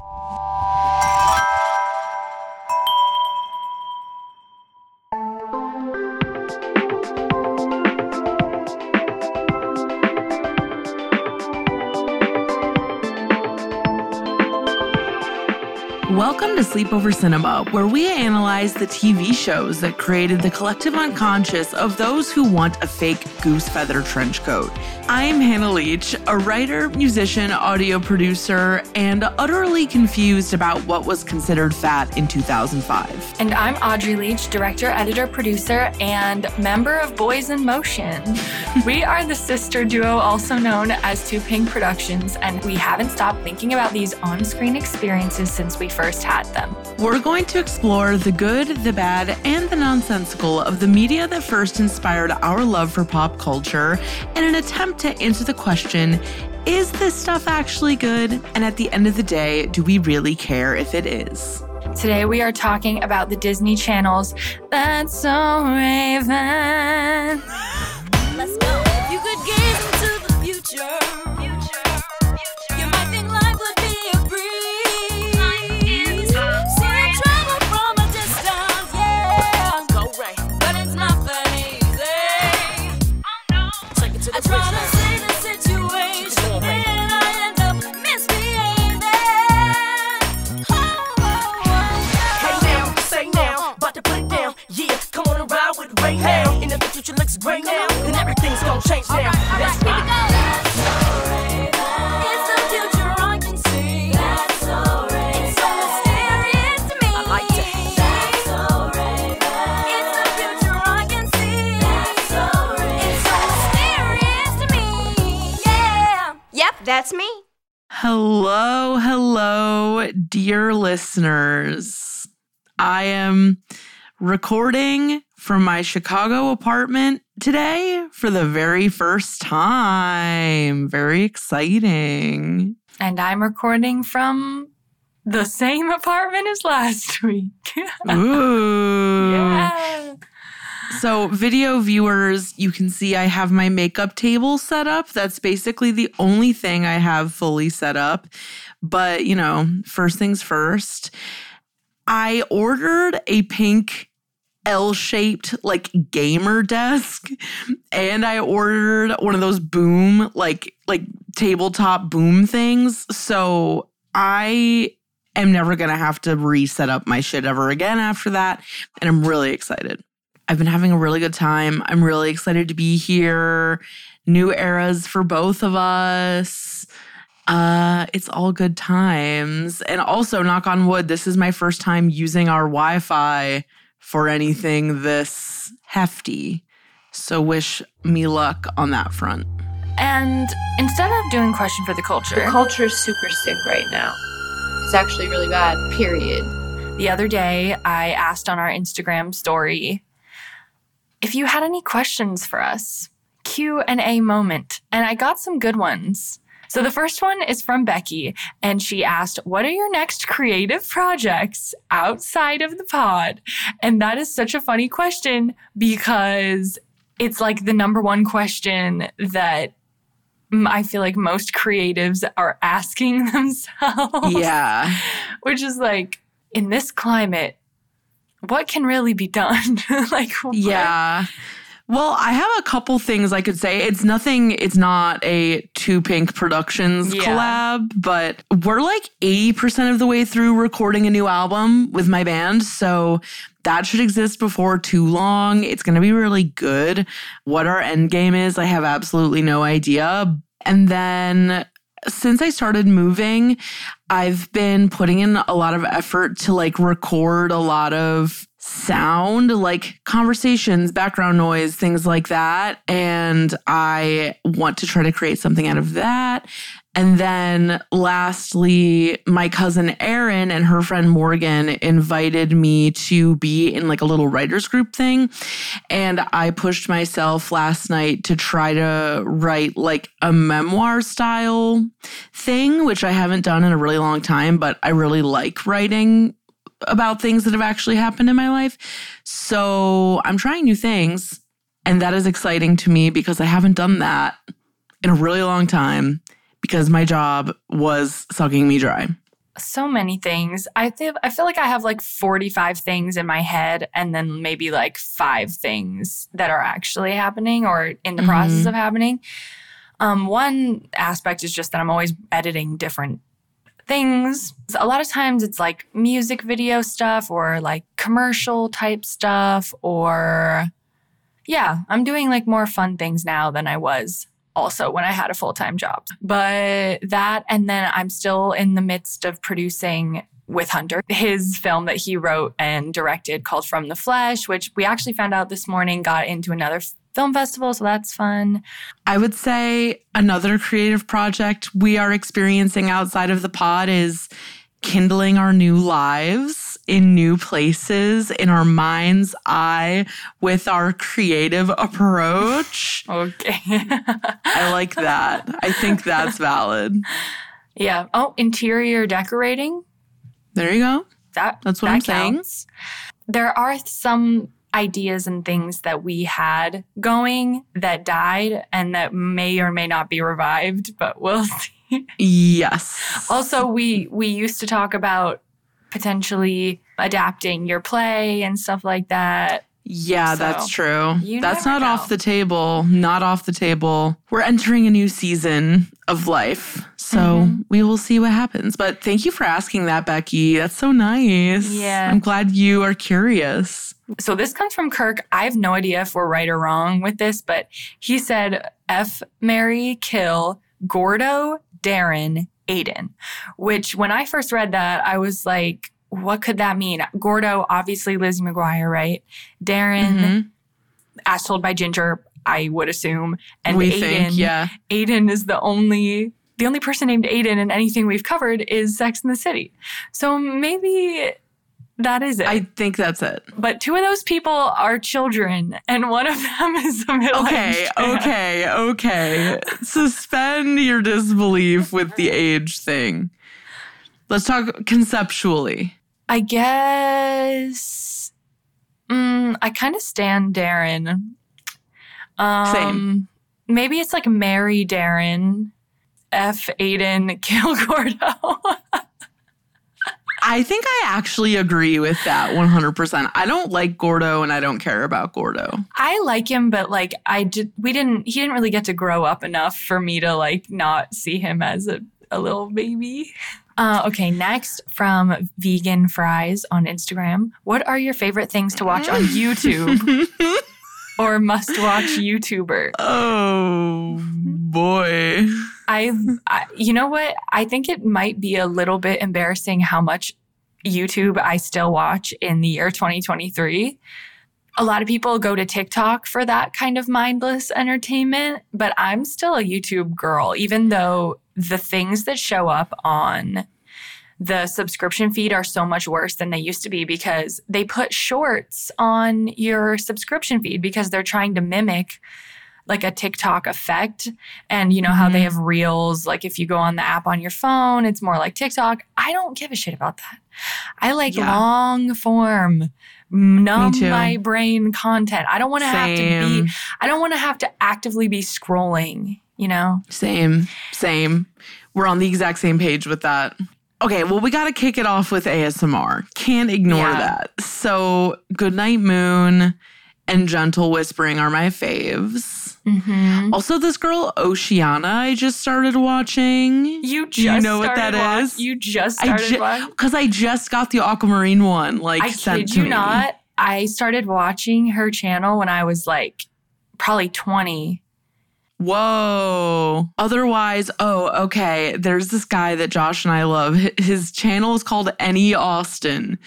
Música Welcome to Sleepover Cinema, where we analyze the TV shows that created the collective unconscious of those who want a fake goose feather trench coat. I am Hannah Leach, a writer, musician, audio producer, and utterly confused about what was considered fat in 2005. And I'm Audrey Leach, director, editor, producer, and member of Boys in Motion. we are the sister duo, also known as Too Pink Productions, and we haven't stopped thinking about these on screen experiences since we first had them. We're going to explore the good, the bad, and the nonsensical of the media that first inspired our love for pop culture in an attempt to answer the question is this stuff actually good? And at the end of the day, do we really care if it is? Today we are talking about the Disney Channel's That's So Raven. Let's go. If you could gaze into the future, future looks great now, then everything's gonna change now. Let's Here we ride. go. It's the future I can see. It's so mysterious to me. I like that. It's the future I can see. It's so mysterious to me. Yeah. Yep, that's me. Hello, hello, dear listeners. I am recording from my Chicago apartment today for the very first time. Very exciting. And I'm recording from the same apartment as last week. Ooh. yeah. So, video viewers, you can see I have my makeup table set up. That's basically the only thing I have fully set up. But, you know, first things first, I ordered a pink L shaped, like, gamer desk. And I ordered one of those boom, like, like tabletop boom things. So, I am never going to have to reset up my shit ever again after that. And I'm really excited. I've been having a really good time. I'm really excited to be here. New eras for both of us. Uh, it's all good times. And also, knock on wood, this is my first time using our Wi Fi for anything this hefty. So, wish me luck on that front. And instead of doing question for the culture, The culture is super sick right now. It's actually really bad, period. the other day I asked on our Instagram story if you had any questions for us. Q&A moment. And I got some good ones. So the first one is from Becky and she asked, "What are your next creative projects outside of the pod?" And that is such a funny question because it's like the number one question that I feel like most creatives are asking themselves Yeah. which is like in this climate what can really be done like what- Yeah. Well, I have a couple things I could say. It's nothing, it's not a Too Pink Productions Yeah. collab, but we're like 80% of the way through recording a new album with my band. So that should exist before too long. It's going to be really good. What our end game is, I have absolutely no idea. And then since I started moving, I've been putting in a lot of effort to like record a lot of sound like conversations, background noise, things like that. And I want to try to create something out of that. And then lastly, my cousin Erin and her friend Morgan invited me to be in like a little writers group thing. And I pushed myself last night to try to write like a memoir style thing, which I haven't done in a really long time, but I really like writing about things that have actually happened in my life. So I'm trying new things. And that is exciting to me because I haven't done that in a really long time because my job was sucking me dry. So many things. I think I feel like I have like 45 things in my head and then maybe like 5 things that are actually happening or in the process of happening. Um, one aspect is just that I'm always editing different things. A lot of times it's like music video stuff or like commercial type stuff or yeah, I'm doing like more fun things now than I was also when I had a full time job. But that, and then I'm still in the midst of producing with Hunter his film that he wrote and directed called From the Flesh, which we actually found out this morning got into another film festival. So that's fun. I would say another creative project we are experiencing outside of the pod is kindling our new lives in new places in our mind's eye with our creative approach. Okay. I like that. I think that's valid. yeah. Oh, interior decorating. There you go. That That's what that I'm saying. There are some ideas and things that we had going that died and that may or may not be revived, but we'll see. Yes. Also, we we used to talk about potentially adapting your play and stuff like that. Yeah, So, that's true. That's not off the table. Not off the table. We're entering a new season of life. So Mm-hmm. we will see what happens. But thank you for asking that, Becky. That's so nice. Yeah. I'm glad you are curious. So this comes from Kirk. I have no idea if we're right or wrong with this, but he said F Mary kill Gordo, Darren, Aiden. Which when I first read that, I was like, what could that mean? Gordo, obviously Lizzie McGuire, right? Darren, Mhm. as told by Ginger, I would assume. And we Aiden, think, yeah. Aiden is the only the only person named Aiden in anything we've covered is Sex in the City. So maybe that is it. I think that's it. but two of those people are children, and one of them is a middle Okay, okay, okay. Suspend your disbelief with the age thing. Let's talk conceptually. I guess. Mm, I kind of stand Darren. Um, Same. Maybe it's like Mary Darren, F Aiden, kill Gordo. I think I actually agree with that 100%. I don't like Gordo and I don't care about Gordo. I like him, but like I did, we didn't. He didn't really get to grow up enough for me to like not see him as a, a little baby. Uh, okay, next from Vegan Fries on Instagram. What are your favorite things to watch on YouTube or must watch YouTuber? Oh boy. I, I, you know what? I think it might be a little bit embarrassing how much YouTube I still watch in the year 2023. A lot of people go to TikTok for that kind of mindless entertainment, but I'm still a YouTube girl, even though the things that show up on the subscription feed are so much worse than they used to be because they put shorts on your subscription feed because they're trying to mimic like a TikTok effect. And you know how they mm-hmm. have reels, like if you go on the app on your phone, it's more like TikTok. I don't give a shit about that. I like Yeah. long form, numb my brain content. I don't want to have to be, I don't want to have to actively be scrolling, you know? Same. Same. We're on the exact same page with that. Okay, well, we got to kick it off with ASMR. Can't ignore Yeah. that. So, Goodnight Moon and Gentle Whispering are my faves. Mm-hmm. Also, this girl, Oceana, I just started watching. You Do you just know what that started wa- is? You just I started ju- watching. Because I just got the Aquamarine one, like, I kid you me. not. I started watching her channel when I was like probably 20. Whoa. Otherwise, oh, okay. There's this guy that Josh and I love. His channel is called Any Austin.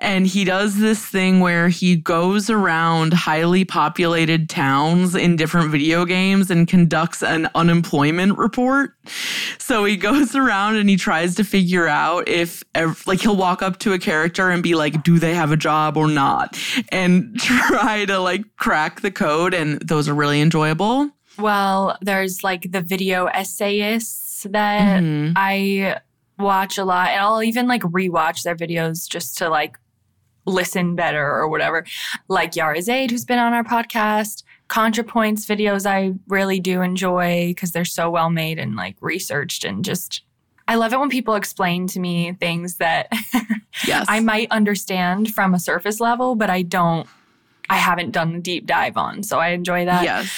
And he does this thing where he goes around highly populated towns in different video games and conducts an unemployment report. So he goes around and he tries to figure out if, like, he'll walk up to a character and be like, do they have a job or not? And try to, like, crack the code. And those are really enjoyable. Well, there's like the video essayists that Mhm. I watch a lot, and I'll even like rewatch their videos just to like listen better or whatever. Like Yhara Zayd, who's been on our podcast. ContraPoints videos I really do enjoy because they're so well made and like researched and just I love it when people explain to me things that Yes. I might understand from a surface level, but I don't I haven't done the deep dive on. So I enjoy that. yes.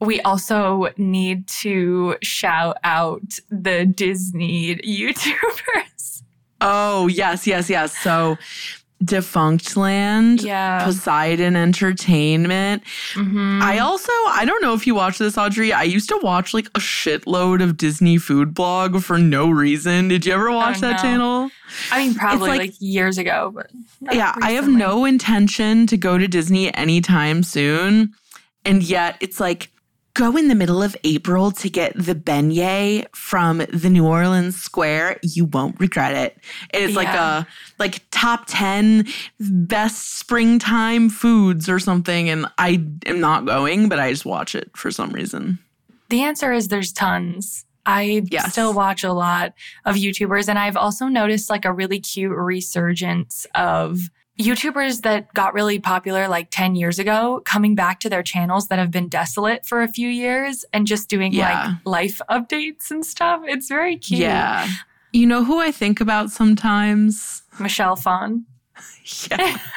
We also need to shout out the Disney YouTubers. Oh, yes, yes, yes. So Defunctland, Yeah. Poseidon Entertainment. Mhm. I also, I don't know if you watch this, Audrey. I used to watch like a shitload of Disney food blog for no reason. Did you ever watch that channel? I mean, probably like- like, years ago, but yeah, I have no intention to go to Disney anytime soon. And yet it's like, go in the middle of April to get the beignet from the New Orleans Square. You won't regret it. It's like a like top 10 best springtime foods or something. And I am not going, but I just watch it for some reason. The answer is there's tons. I Yes. still watch a lot of YouTubers, and I've also noticed like a really cute resurgence of YouTubers that got really popular like 10 years ago coming back to their channels that have been desolate for a few years and just doing Yeah. like life updates and stuff. It's very cute. Yeah. You know who I think about sometimes? Michelle Phan. Yeah.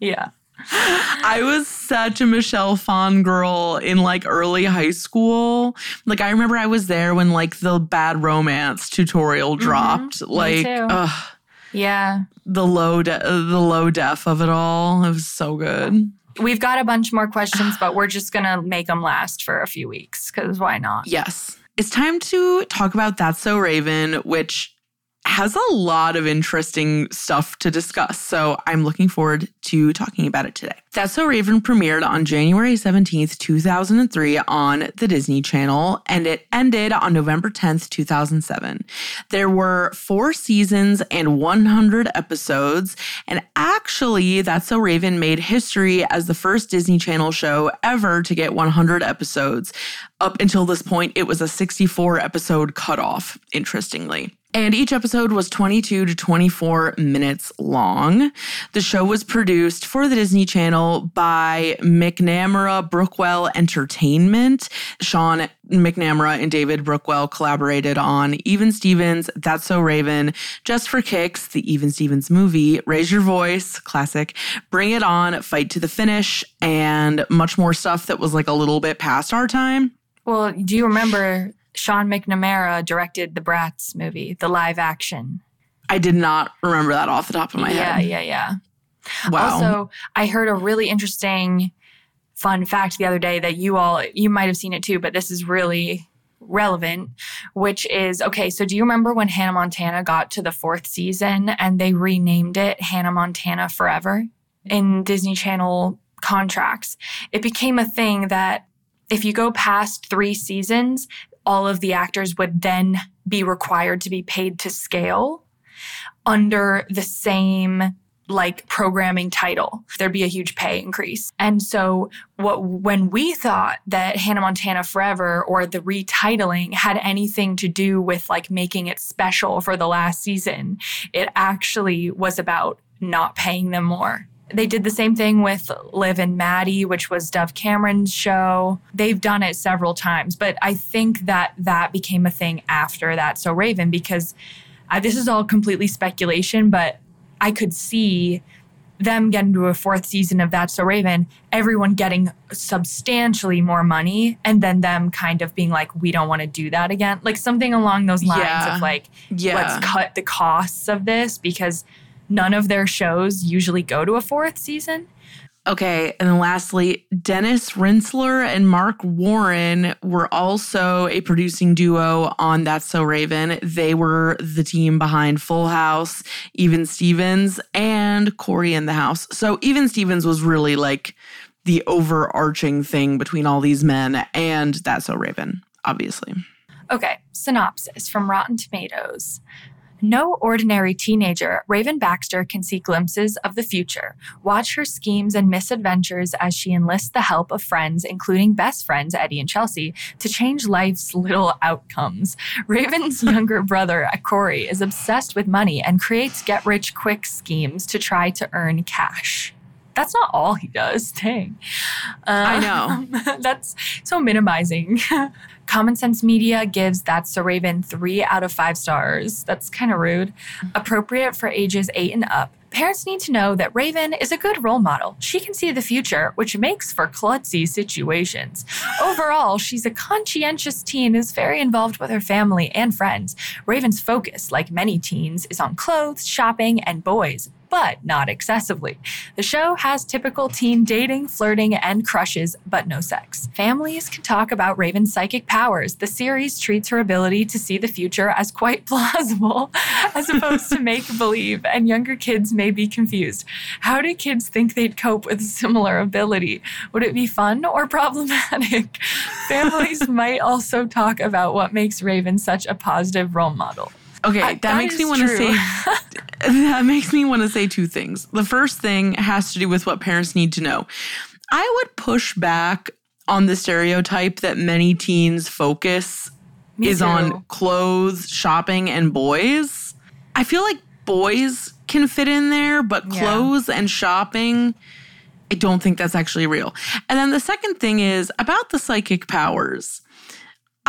Yeah. I was such a Michelle Phan girl in like early high school. Like I remember I was there when like the bad romance tutorial mm-hmm. dropped. me like too. ugh, Yeah. the low de- the low def of it all. It was so good. We've got a bunch more questions, but we're just going to make them last for a few weeks because why not? Yes. It's time to talk about That's So Raven, which has a lot of interesting stuff to discuss. So I'm looking forward to talking about it today. That's So Raven premiered on January 17th, 2003 on the Disney Channel, and it ended on November 10th, 2007. There were four seasons and 100 episodes, and actually, That's So Raven made history as the first Disney Channel show ever to get 100 episodes. Up until this point, it was a 64 episode cutoff, interestingly. And each episode was 22 to 24 minutes long. The show was produced for the Disney Channel by McNamara Brookwell Entertainment. Sean McNamara and David Brookwell collaborated on Even Stevens, That's So Raven, Just for Kicks, the Even Stevens movie, Raise Your Voice, classic, Bring It On, Fight to the Finish, and much more stuff that was like a little bit past our time. Well, do you remember Sean McNamara directed the Bratz movie, the live action? I did not remember that off the top of my yeah, head. Yeah, yeah, yeah. Wow. Also, I heard a really interesting fun fact the other day that you all you might have seen it too, but this is really relevant, which is okay, so do you remember when Hannah Montana got to the 4th season and they renamed it Hannah Montana Forever in Disney Channel contracts? It became a thing that if you go past 3 seasons, all of the actors would then be required to be paid to scale under the same like programming title there'd be a huge pay increase and so what when we thought that hannah montana forever or the retitling had anything to do with like making it special for the last season it actually was about not paying them more they did the same thing with Liv and Maddie, which was Dove Cameron's show. They've done it several times, but I think that that became a thing after that. So Raven, because uh, this is all completely speculation, but I could see them getting to a fourth season of That's So Raven, everyone getting substantially more money, and then them kind of being like, we don't want to do that again. Like something along those lines Yeah. of like, yeah. let's cut the costs of this because none of their shows usually go to a fourth season. Okay, and lastly, Dennis Rinsler and Marc Warren were also a producing duo on That's So Raven. They were the team behind Full House, Even Stevens, and Cory in the House. So Even Stevens was really like the overarching thing between all these men and That's So Raven, obviously. Okay, synopsis from Rotten Tomatoes. No ordinary teenager, Raven Baxter can see glimpses of the future. Watch her schemes and misadventures as she enlists the help of friends, including best friends Eddie and Chelsea, to change life's little outcomes. Raven's younger brother, Cory, is obsessed with money and creates get rich quick schemes to try to earn cash. That's not all he does. Dang. I um, know. that's so minimizing. Common Sense Media gives That's So Raven three out of five stars. That's kind of rude. Appropriate for ages eight and up. Parents need to know that Raven is a good role model. She can see the future, which makes for klutzy situations. Overall, she's a conscientious teen who's very involved with her family and friends. Raven's focus, like many teens, is on clothes, shopping, and boys, but not excessively. The show has typical teen dating, flirting, and crushes, but no sex. Families can talk about Raven's psychic powers. The series treats her ability to see the future as quite plausible, as opposed to make believe, and younger kids may be confused. How do kids think they'd cope with a similar ability? Would it be fun or problematic? Families might also talk about what makes Raven such a positive role model. Okay, I- that, that makes me want to say that makes me want to say two things. The first thing has to do with what parents need to know. I would push back on the stereotype that many teens focus Me is too. on clothes, shopping, and boys. I feel like boys can fit in there, but Yeah. clothes and shopping, I don't think that's actually real. And then the second thing is about the psychic powers.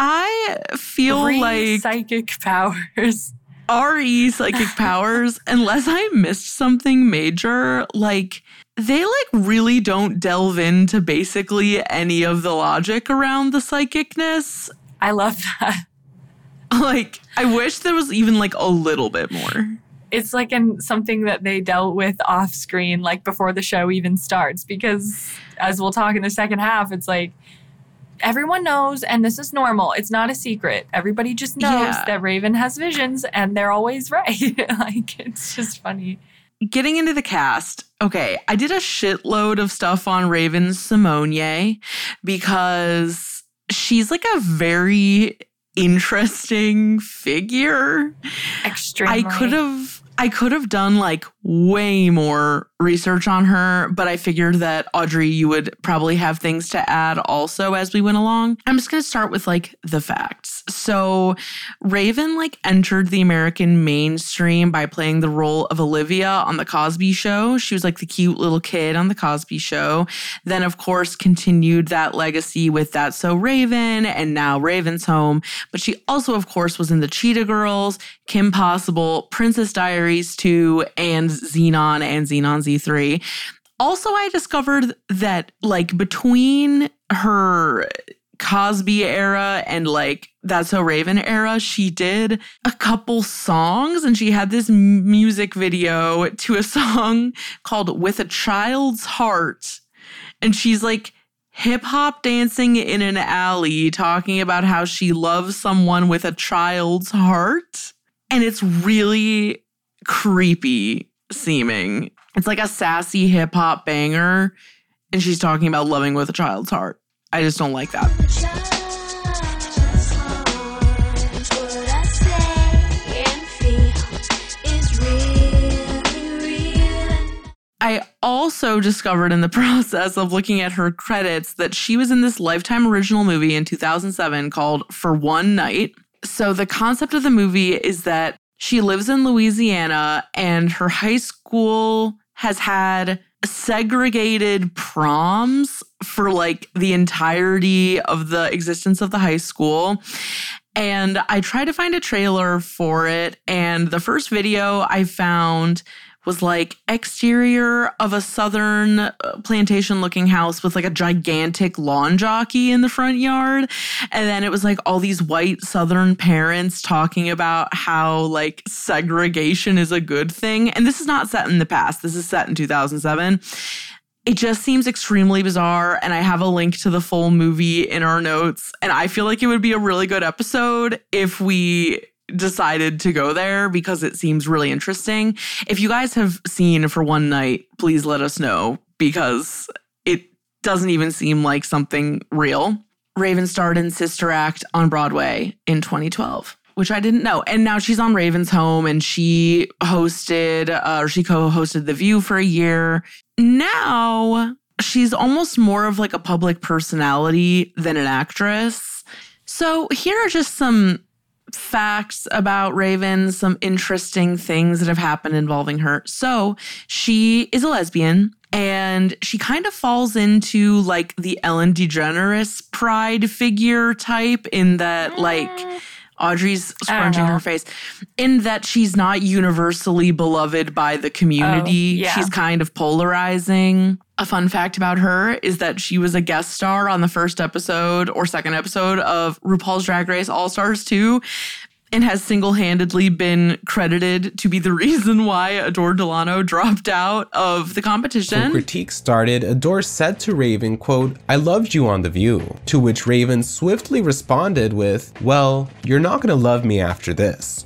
I feel Three like psychic powers. RE psychic powers, unless I missed something major, like they like really don't delve into basically any of the logic around the psychicness. I love that. Like, I wish there was even like a little bit more. It's like in something that they dealt with off screen, like before the show even starts. Because as we'll talk in the second half, it's like everyone knows, and this is normal. It's not a secret. Everybody just knows Yeah. that Raven has visions, and they're always right. like it's just funny. Getting into the cast, okay, I did a shitload of stuff on Raven-Symoné because she's like a very interesting figure. Extremely. I could have I could have done like way more research on her, but I figured that Audrey you would probably have things to add also as we went along. I'm just going to start with like the facts. So, Raven like entered the American mainstream by playing the role of Olivia on the Cosby show. She was like the cute little kid on the Cosby show. Then of course continued that legacy with That So Raven and now Raven's Home, but she also of course was in the Cheetah Girls, Kim Possible, Princess Diaries 2 and Zenon and Zenon Z3. Also, I discovered that like between her Cosby era and like That's So Raven era, she did a couple songs and she had this music video to a song called With a Child's Heart. And she's like hip hop dancing in an alley talking about how she loves someone with a child's heart. And it's really creepy seeming. It's like a sassy hip hop banger. And she's talking about loving with a child's heart. I just don't like that. I also discovered in the process of looking at her credits that she was in this Lifetime original movie in 2007 called For One Night. So, the concept of the movie is that she lives in Louisiana and her high school has had segregated proms for like the entirety of the existence of the high school. And I tried to find a trailer for it. And the first video I found was like exterior of a southern uh, plantation looking house with like a gigantic lawn jockey in the front yard and then it was like all these white southern parents talking about how like segregation is a good thing and this is not set in the past this is set in 2007 It just seems extremely bizarre. And I have a link to the full movie in our notes. And I feel like it would be a really good episode if we decided to go there because it seems really interesting. If you guys have seen For One Night, please let us know because it doesn't even seem like something real. Raven starred in Sister Act on Broadway in 2012 which I didn't know. And now she's on Raven's Home and she hosted uh, or she co-hosted The View for a year. Now she's almost more of like a public personality than an actress. So here are just some facts about Raven, some interesting things that have happened involving her. So she is a lesbian and she kind of falls into like the Ellen DeGeneres pride figure type in that like mm. Audrey's scrunching her face in that she's not universally beloved by the community. Oh, yeah. She's kind of polarizing. A fun fact about her is that she was a guest star on the first episode or second episode of RuPaul's Drag Race All Stars 2 and has single handedly been credited to be the reason why Adore Delano dropped out of the When competition. critique started, Adore said to Raven, quote, I loved you on The View. To which Raven swiftly responded with, Well, you're not gonna love me after this.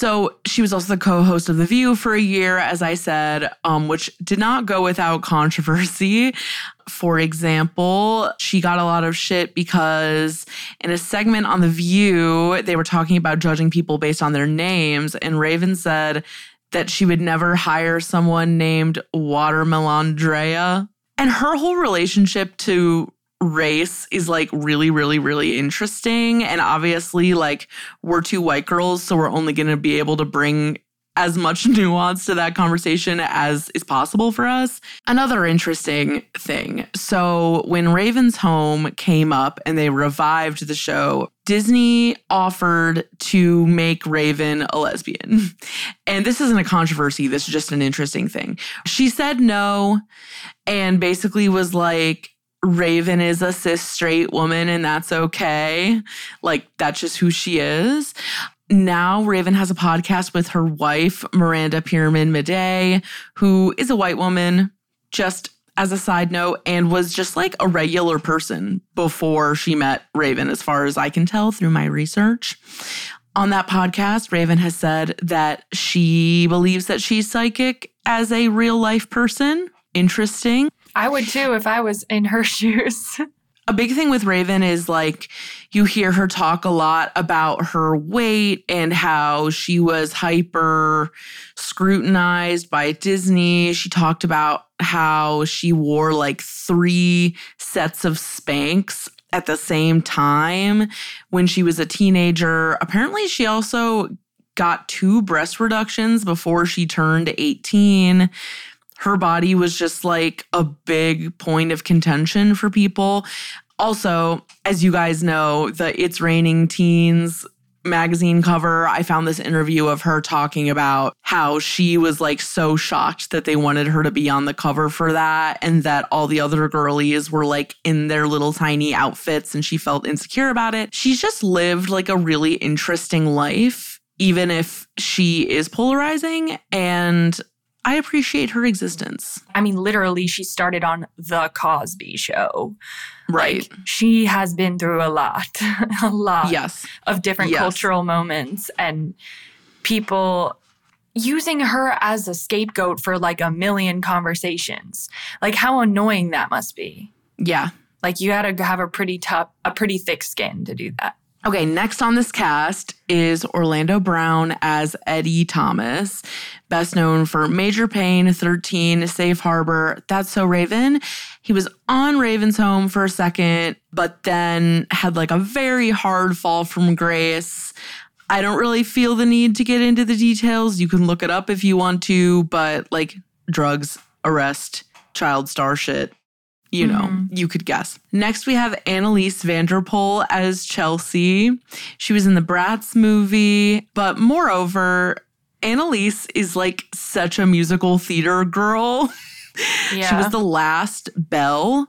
So she was also the co-host of The View for a year, as I said, um, which did not go without controversy. For example, she got a lot of shit because in a segment on The View, they were talking about judging people based on their names, and Raven said that she would never hire someone named Watermelon Watermelondrea. And her whole relationship to race is like really, really, really interesting. And obviously, like, we're two white girls, so we're only going to be able to bring as much nuance to that conversation as is possible for us. Another interesting thing. So, when Raven's Home came up and they revived the show, Disney offered to make Raven a lesbian. And this isn't a controversy, this is just an interesting thing. She said no and basically was like, Raven is a cis straight woman and that's okay. Like, that's just who she is. Now, Raven has a podcast with her wife, Miranda Pearman Maday, who is a white woman, just as a side note, and was just like a regular person before she met Raven, as far as I can tell through my research. On that podcast, Raven has said that she believes that she's psychic as a real life person. Interesting. I would too if I was in her shoes. a big thing with Raven is like you hear her talk a lot about her weight and how she was hyper scrutinized by Disney. She talked about how she wore like three sets of Spanx at the same time when she was a teenager. Apparently, she also got two breast reductions before she turned 18 her body was just like a big point of contention for people. Also, as you guys know, the It's Raining Teens magazine cover, I found this interview of her talking about how she was like so shocked that they wanted her to be on the cover for that and that all the other girlies were like in their little tiny outfits and she felt insecure about it. She's just lived like a really interesting life, even if she is polarizing. And I appreciate her existence. I mean, literally, she started on The Cosby Show. Right. Like, she has been through a lot, a lot yes. of different Yes. cultural moments and people using her as a scapegoat for like a million conversations. Like, how annoying that must be. Yeah. Like, you gotta have a pretty tough, a pretty thick skin to do that. Okay, next on this cast is Orlando Brown as Eddie Thomas, best known for Major Payne, 13, Safe Harbor, That's So Raven. He was on Raven's Home for a second, but then had like a very hard fall from grace. I don't really feel the need to get into the details. You can look it up if you want to, but like drugs, arrest, child star shit. You know, mm-hmm. you could guess. Next, we have Anneliese van der Pol as Chelsea. She was in the Bratz movie, but moreover, Annalise is like such a musical theater girl. Yeah. She was the last Belle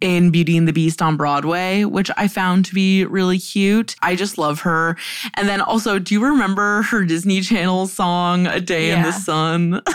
in Beauty and the Beast on Broadway, which I found to be really cute. I just love her. And then also, do you remember her Disney Channel song, A Day in the Sun?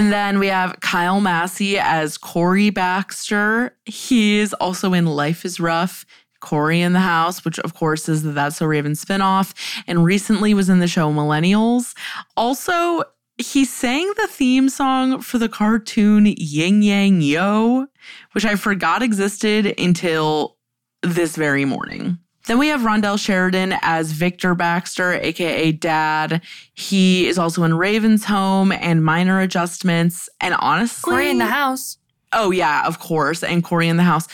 And then we have Kyle Massey as Cory Baxter. He's also in Life is Rough. Cory in the House, which of course is the That's So Raven spinoff, and recently was in the show Millennials. Also, he sang the theme song for the cartoon Yin Yang Yo, which I forgot existed until this very morning. Then we have Rondell Sheridan as Victor Baxter, aka Dad. He is also in Raven's Home and Minor Adjustments. And honestly, Cory in the house. Oh, yeah, of course. And Cory in the House.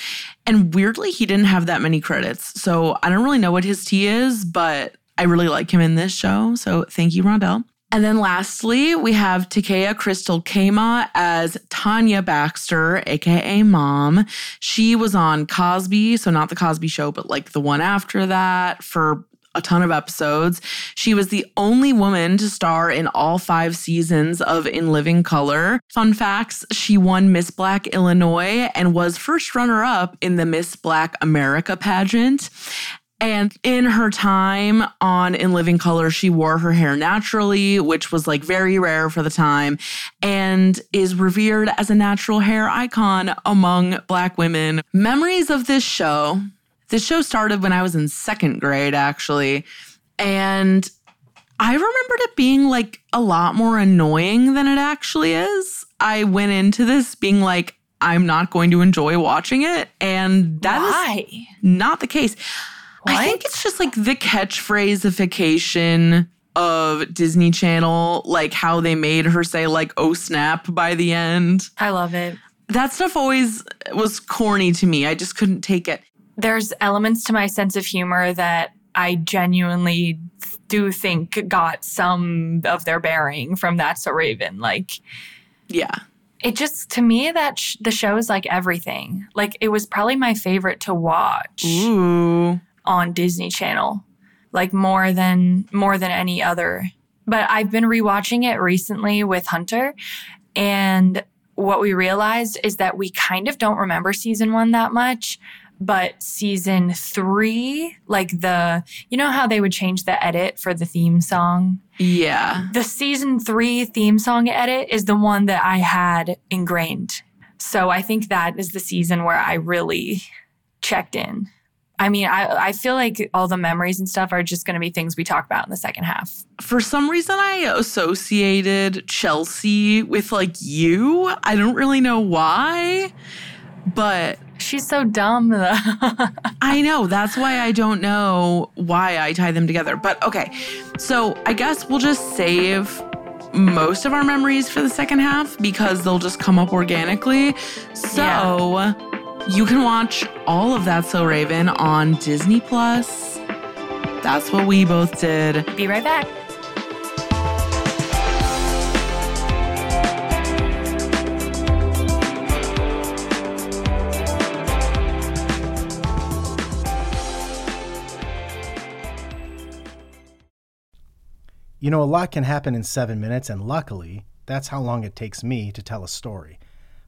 And weirdly, he didn't have that many credits. So I don't really know what his tea is, but I really like him in this show. So thank you, Rondell. And then lastly, we have T'Keyah Crystal Keymáh as Tanya Baxter, aka Mom. She was on Cosby, so not the Cosby show, but like the one after that for a ton of episodes. She was the only woman to star in all five seasons of In Living Color. Fun facts she won Miss Black Illinois and was first runner up in the Miss Black America pageant. And in her time on In Living Color, she wore her hair naturally, which was like very rare for the time, and is revered as a natural hair icon among Black women. Memories of this show. This show started when I was in second grade, actually. And I remembered it being like a lot more annoying than it actually is. I went into this being like, I'm not going to enjoy watching it. And that is not the case. I think it's just like the catchphrasefication of Disney Channel, like how they made her say like "oh snap" by the end. I love it. That stuff always was corny to me. I just couldn't take it. There's elements to my sense of humor that I genuinely do think got some of their bearing from That's a Raven. Like, Yeah. it just, to me, that sh- the show is like everything. Like, it was probably my favorite to watch Ooh. On Disney Channel, like more than more than any other. But I've been rewatching it recently with Hunter, and what we realized is that we kind of don't remember season one that much. But season three, like the, you know how they would change the edit for the theme song? Yeah. The season three theme song edit is the one that I had ingrained. So I think that is the season where I really checked in. I mean, I, I feel like all the memories and stuff are just going to be things we talk about in the second half. For some reason, I associated Chelsea with like you. I don't really know why, but She's so dumb, though. I know. That's why I don't know why I tie them together. But okay. So I guess we'll just save most of our memories for the second half because they'll just come up organically. So you can watch all of that So Raven on Disney Plus. That's what we both did. be right back. You know, a lot can happen in seven minutes, and luckily, that's how long it takes me to tell a story.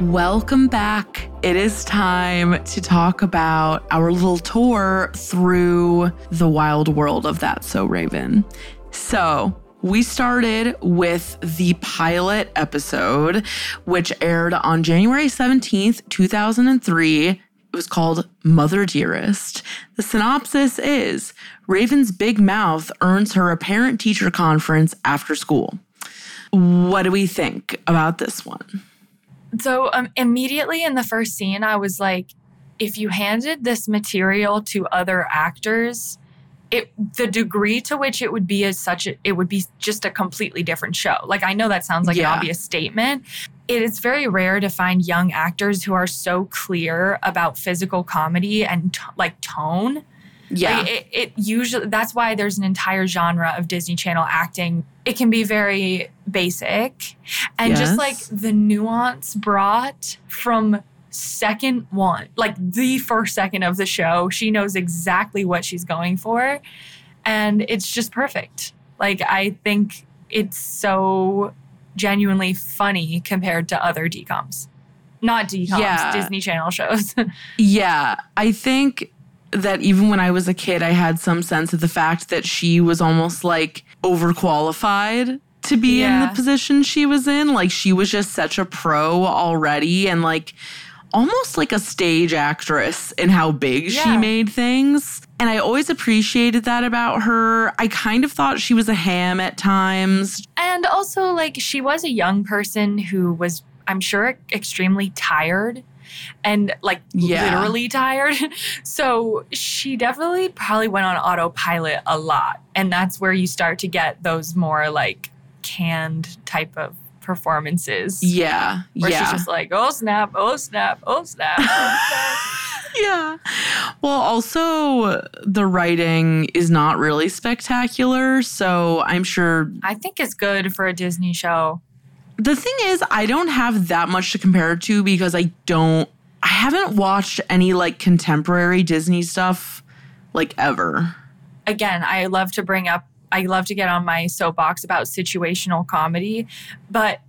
Welcome back. It is time to talk about our little tour through the wild world of That So Raven. So, we started with the pilot episode, which aired on January 17th, 2003. It was called Mother Dearest. The synopsis is Raven's big mouth earns her a parent teacher conference after school. What do we think about this one? So um, immediately in the first scene, I was like, if you handed this material to other actors, it the degree to which it would be as such a, it would be just a completely different show. Like I know that sounds like Yeah. an obvious statement. It is very rare to find young actors who are so clear about physical comedy and t- like tone. Yeah. Like, it, it usually that's why there's an entire genre of Disney Channel acting. It can be very basic, and just like the nuance brought from second one, like the first second of the show, she knows exactly what she's going for, and it's just perfect. Like I think it's so genuinely funny compared to other DComs. Not DComs, Yeah. Disney Channel shows. Yeah, I think that even when I was a kid, I had some sense of the fact that she was almost like overqualified to be in the position she was in. Like she was just such a pro already and like almost like a stage actress in how big she made things. And I always appreciated that about her. I kind of thought she was a ham at times. And also, like, she was a young person who was, I'm sure, extremely tired and, like, Yeah. literally tired. So she definitely probably went on autopilot a lot. And that's where you start to get those more, like, canned type of performances. Yeah. Where yeah. she's just like, oh snap, oh snap, oh snap. Oh snap. Yeah. Well, also, the writing is not really spectacular. So I'm sure I think it's good for a Disney show. The thing is, I don't have that much to compare it to because I don't, I haven't watched any like contemporary Disney stuff like ever. again, I love to bring up, I love to get on my soapbox about situational comedy, but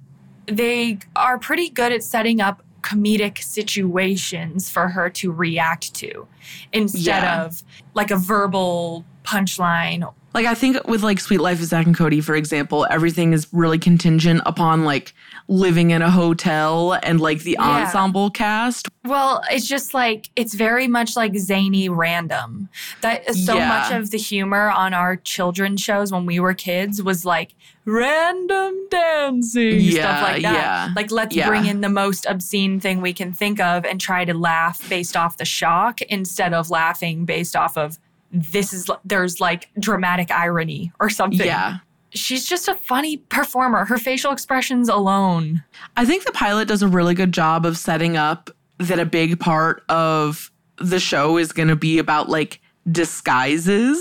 they are pretty good at setting up comedic situations for her to react to instead Yeah. of like a verbal punchline. Like, I think with like Suite Life of Zack and Cody, for example, everything is really contingent upon like living in a hotel and like the Yeah. ensemble cast. Well, it's just like it's very much like zany random. That is so Yeah. much of the humor on our children's shows when we were kids was like random dancing Yeah, stuff like that. yeah, Like let's yeah. bring in the most obscene thing we can think of and try to laugh based off the shock instead of laughing based off of this is there's like dramatic irony or something. Yeah. She's just a funny performer. Her facial expressions alone. I think the pilot does a really good job of setting up that a big part of the show is going to be about like disguises.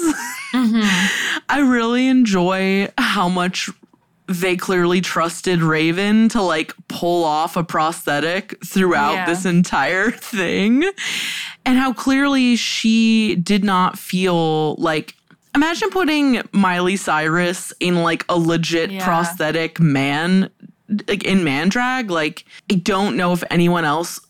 Mm-hmm. I really enjoy how much they clearly trusted Raven to like pull off a prosthetic throughout Yeah. this entire thing and how clearly she did not feel like imagine putting Miley Cyrus in like a legit Yeah. prosthetic man like in man drag like I don't know if anyone else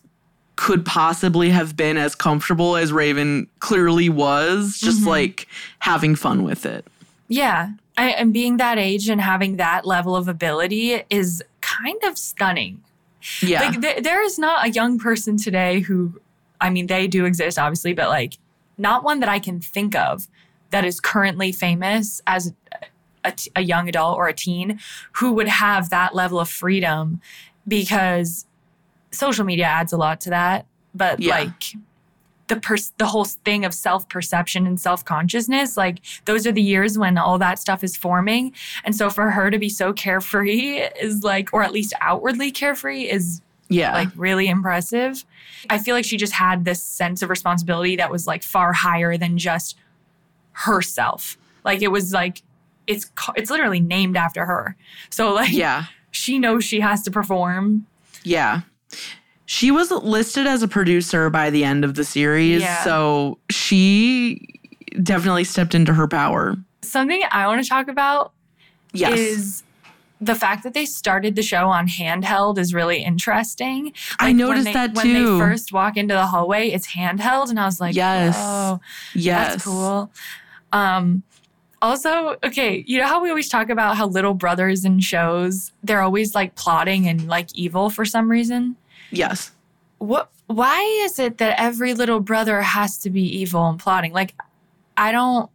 could possibly have been as comfortable as Raven clearly was just mm-hmm. like having fun with it. Yeah. I, and being that age and having that level of ability is kind of stunning. Yeah. Like, th- there is not a young person today who, I mean, they do exist, obviously, but like, not one that I can think of that is currently famous as a, t- a young adult or a teen who would have that level of freedom because social media adds a lot to that. But Yeah. like, the pers- the whole thing of self perception and self consciousness, like those are the years when all that stuff is forming. And so for her to be so carefree is like, or at least outwardly carefree, is yeah. like really impressive. I feel like she just had this sense of responsibility that was like far higher than just herself. Like it was like it's it's literally named after her. So like yeah. she knows she has to perform. Yeah. She was listed as a producer by the end of the series, Yeah. so she definitely stepped into her power. Something I want to talk about Yes. is the fact that they started the show on handheld is really interesting. I noticed they, that too. When they first walk into the hallway, it's handheld, and I was like, Yes. oh, yes. that's cool. Um, also, okay, you know how we always talk about how little brothers in shows they're always like plotting and like evil for some reason. Yes. What? Why is it that every little brother has to be evil and plotting? Like, I don't.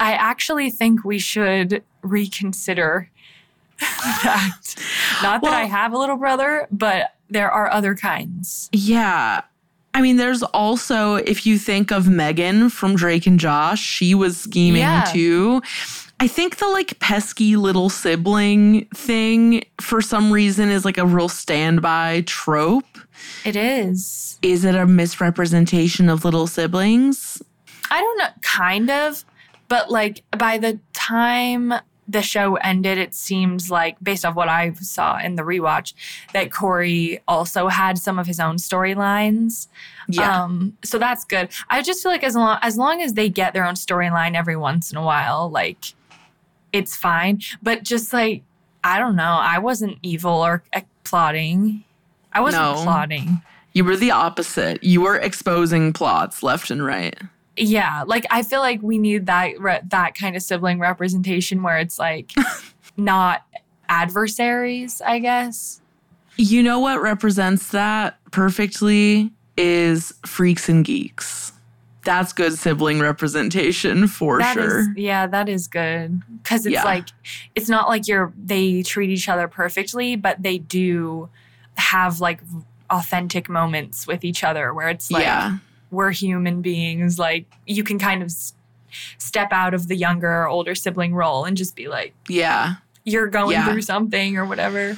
I actually think we should reconsider that. Not that I have a little brother, but there are other kinds. Yeah. I mean, there's also, if you think of Megan from Drake and Josh, she was scheming Yeah. too. I think the like pesky little sibling thing for some reason is like a real standby trope. It is. Is it a misrepresentation of little siblings? I don't know, kind of, but like by the time the show ended, it seems like, based off what I saw in the rewatch, that Cory also had some of his own storylines. Yeah. Um, so that's good. I just feel like as long as long as they get their own storyline every once in a while, like it's fine. But just like I don't know, I wasn't evil or uh, plotting. I wasn't No. plotting. You were the opposite. You were exposing plots left and right. Yeah, like I feel like we need that re- that kind of sibling representation where it's like not adversaries, I guess. You know what represents that perfectly is freaks and geeks. That's good sibling representation for That is- sure. yeah, that is good because it's Yeah. like it's not like you're they treat each other perfectly, but they do have like authentic moments with each other where it's like yeah. we're human beings. Like you can kind of s- step out of the younger or older sibling role and just be like Yeah. you're going Yeah. through something or whatever.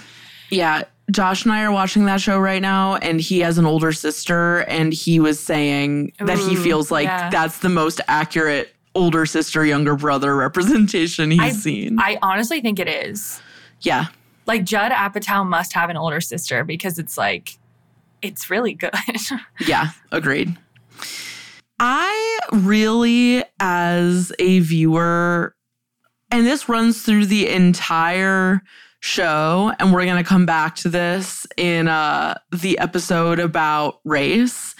Yeah. Josh and I are watching that show right now, and he has an older sister, and he was saying that he feels like yeah. that's the most accurate older sister, younger brother representation he's I- seen. I honestly think it is. yeah. Like Judd Apatow must have an older sister because it's like it's really good. Yeah, agreed. I really, as a viewer, and this runs through the entire show, and we're going to come back to this in uh, the episode about race.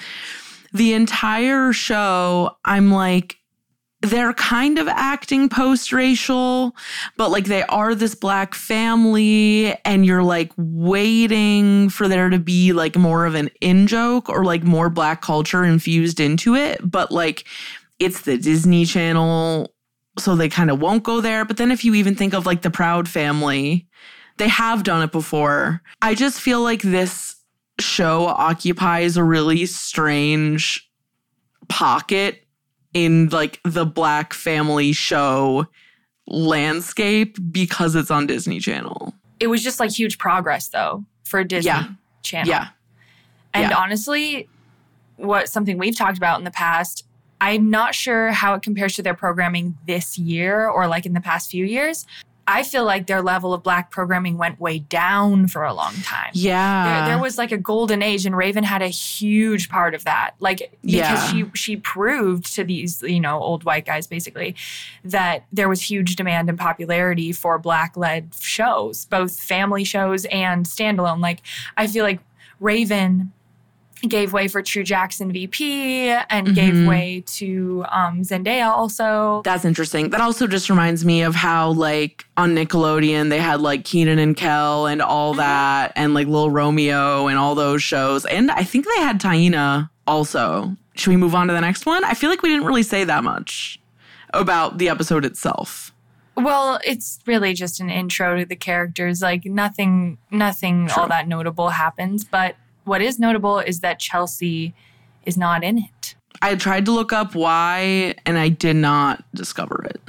The entire show, I'm like, they're kind of acting post racial, but like they are this black family, and you're like waiting for there to be like more of an in joke or like more black culture infused into it. But like it's the Disney Channel, so they kind of won't go there. But then if you even think of like the Proud Family, they have done it before. I just feel like this show occupies a really strange pocket in like the black family show landscape because it's on Disney Channel. it was just like huge progress though for Disney Yeah. Channel. Yeah. And Yeah. honestly, what something we've talked about in the past, I'm not sure how it compares to their programming this year or like in the past few years. I feel like their level of black programming went way down for a long time. Yeah. There, there was like a golden age, and Raven had a huge part of that. Like because Yeah. she she proved to these you know old white guys basically that there was huge demand and popularity for black led shows, both family shows and standalone. Like I feel like Raven gave way for True Jackson VP and gave Mhm. way to um, Zendaya also. That's interesting. That also just reminds me of how, like, on Nickelodeon, they had like Kenan and Kel and all Mm-hmm. that, and like Little Romeo and all those shows. And I think they had Taina also. Should we move on to the next one? I feel like we didn't really say that much about the episode itself. Well, it's really just an intro to the characters. Like nothing, nothing all that notable happens. But what is notable is that Chelsea is not in it. I tried to look up why, and I did not discover it.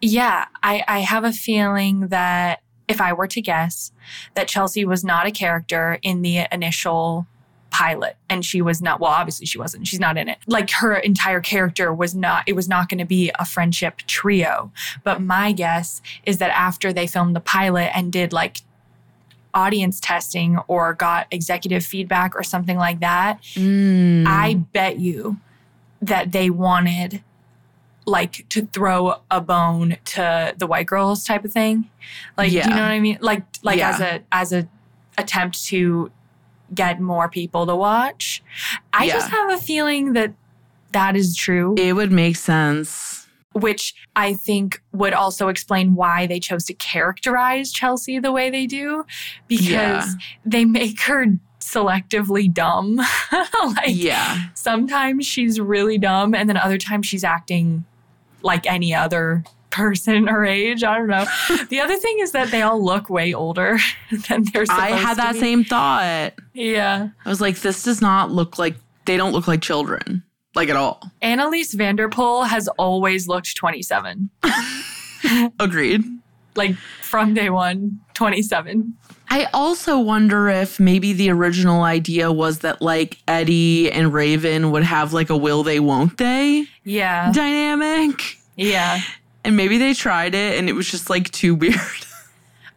Yeah, I, I have a feeling that if I were to guess, that Chelsea was not a character in the initial pilot and she was not well obviously she wasn't she's not in it like her entire character was not it was not going to be a friendship trio but my guess is that after they filmed the pilot and did like audience testing or got executive feedback or something like that Mm. I bet you that they wanted like to throw a bone to the white girls type of thing. Like, do you know what I mean? Like, like Yeah. as a as a attempt to get more people to watch. I Yeah. just have a feeling that that is true, it would make sense. Which I think would also explain why they chose to characterize Chelsea the way they do, because Yeah. they make her selectively dumb. like, Yeah. sometimes she's really dumb and then other times she's acting like any other person her age i don't know the other thing is that they all look way older than they're supposed I had that same thought. yeah I was like, this does not look like, they don't look like children, like at all. Anneliese van der Pol has always looked 27 Agreed. like from day one, 27. I also wonder if maybe the original idea was that like Eddie and Raven would have like a will they won't they Yeah. dynamic. Yeah. And maybe they tried it and it was just like too weird.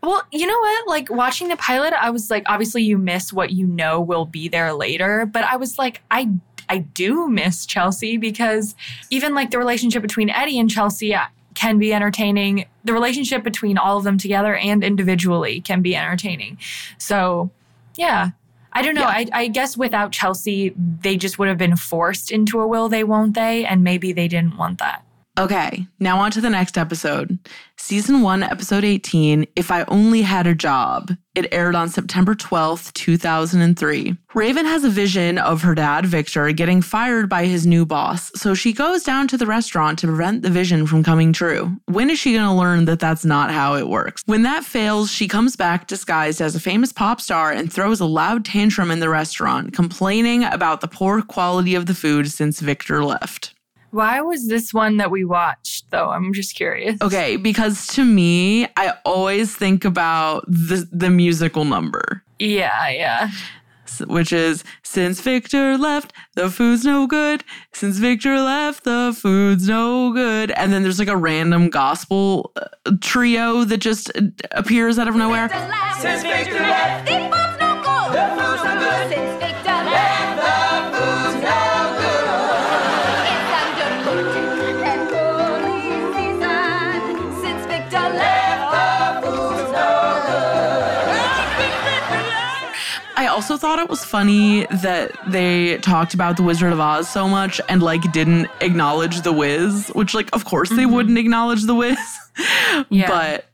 Well, you know what? Like watching the pilot, I was like, obviously you miss what you know will be there later, but I was like, I I do miss Chelsea because even like the relationship between Eddie and Chelsea uh, can be entertaining. The relationship between all of them together and individually can be entertaining. So, yeah. I don't know. I, I guess without Chelsea, they just would have been forced into a will they, won't they? And maybe they didn't want that. Okay, now on to the next episode. Season 1, episode 18, If I Only Had a Job. It aired on September 12th, 2003. Raven has a vision of her dad, Victor, getting fired by his new boss, so she goes down to the restaurant to prevent the vision from coming true. When is she going to learn that that's not how it works? When that fails, she comes back disguised as a famous pop star and throws a loud tantrum in the restaurant, complaining about the poor quality of the food since Victor left. Why was this one that we watched, though? I'm just curious. Okay, because to me, I always think about the the musical number, Yeah, yeah. which is since Victor left, the food's no good. Since Victor left, the food's no good. And then there's like a random gospel uh, trio that just uh, appears out of nowhere. Since Victor left, also thought it was funny that they talked about the Wizard of Oz so much and like didn't acknowledge the Wiz, which like of course they mm-hmm. wouldn't acknowledge the Wiz. Yeah. But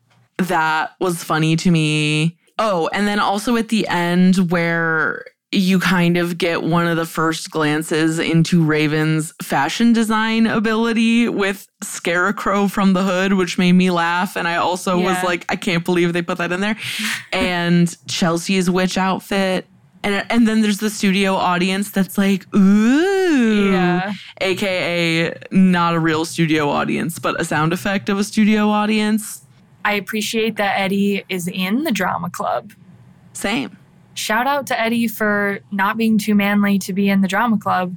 that was funny to me. Oh, and then also at the end where you kind of get one of the first glances into Raven's fashion design ability with Scarecrow from the Hood, which made me laugh. And I also was like, I can't believe they put that in there. and Chelsea's witch outfit. And, and then there's the studio audience that's like, ooh. Yeah. AKA not a real studio audience, but a sound effect of a studio audience. I appreciate that Eddie is in the drama club. Same. Shout out to Eddie for not being too manly to be in the drama club.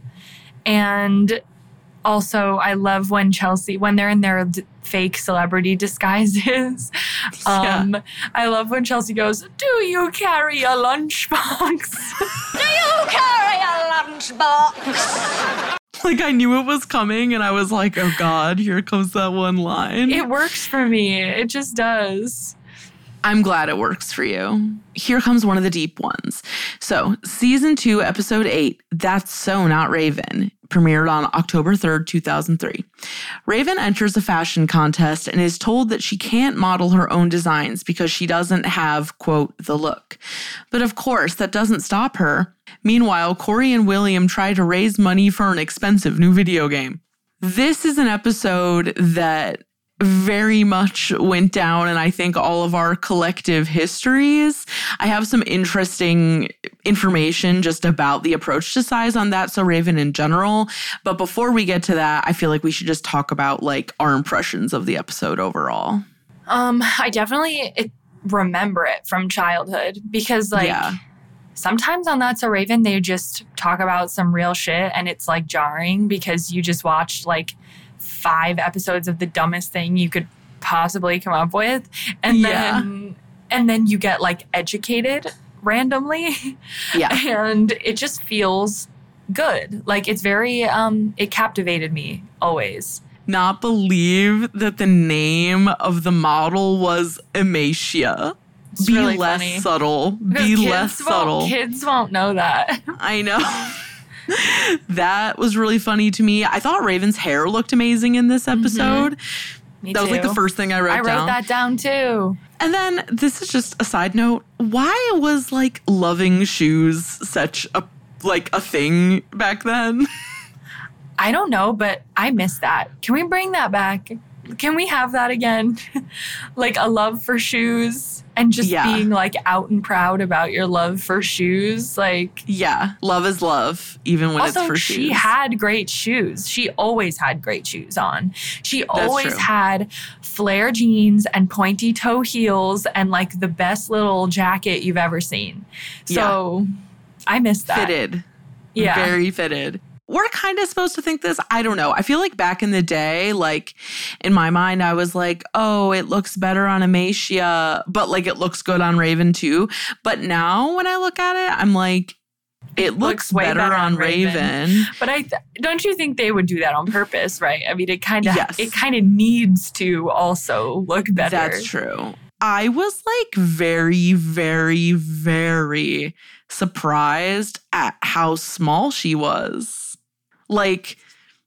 And also, I love when Chelsea, when they're in their d- fake celebrity disguises. Um, I love when Chelsea goes, Do you carry a lunchbox? Do you carry a lunchbox? Like I knew it was coming and I was like, oh God, here comes that one line. it works for me. It just does. I'm glad it works for you. Here comes one of the deep ones. So, season two, episode eight, That's So Not Raven, premiered on October 3rd, 2003. Raven enters a fashion contest and is told that she can't model her own designs because she doesn't have, quote, the look. But of course, that doesn't stop her. Meanwhile, Cory and William try to raise money for an expensive new video game. This is an episode that very much went down and I think all of our collective histories. I have some interesting information just about the approach to size on that so Raven in general, but before we get to that, I feel like we should just talk about like our impressions of the episode overall. Um, I definitely it, remember it from childhood because, like, yeah. sometimes on That's a Raven, they just talk about some real shit and it's like jarring because you just watched like five episodes of the dumbest thing you could possibly come up with. And Yeah. then and then you get like educated randomly. Yeah. and it just feels good. Like it's very um it captivated me always. Not believe that the name of the model was Emacia. It's Be really less funny. subtle. Be less subtle. Kids won't know that. I know. that was really funny to me. I thought Raven's hair looked amazing in this mm-hmm. episode. Me That was like the first thing I wrote I wrote down. that down too. And then this is just a side note. Why was like loving shoes such a like a thing back then? I don't know, but I miss that. Can we bring that back? Can we have that again? like a love for shoes and just Yeah. being like out and proud about your love for shoes. Like, Yeah, love is love, even when also, it's for she shoes. She had great shoes. She always had great shoes on. She always true. had flare jeans and pointy toe heels and like the best little jacket you've ever seen. So I miss that. fitted. Yeah. Very fitted. We're kind of supposed to think this. I don't know. I feel like back in the day, like in my mind, I was like, oh, it looks better on Amacia, but like it looks good on Raven too. But now when I look at it, I'm like, it looks, Looks way better, better on on Raven. Raven. But I th- don't you think they would do that on purpose, right? I mean, it kind of Yes. it kind of needs to also look better. That's true. I was like very, very, very surprised at how small she was. Like,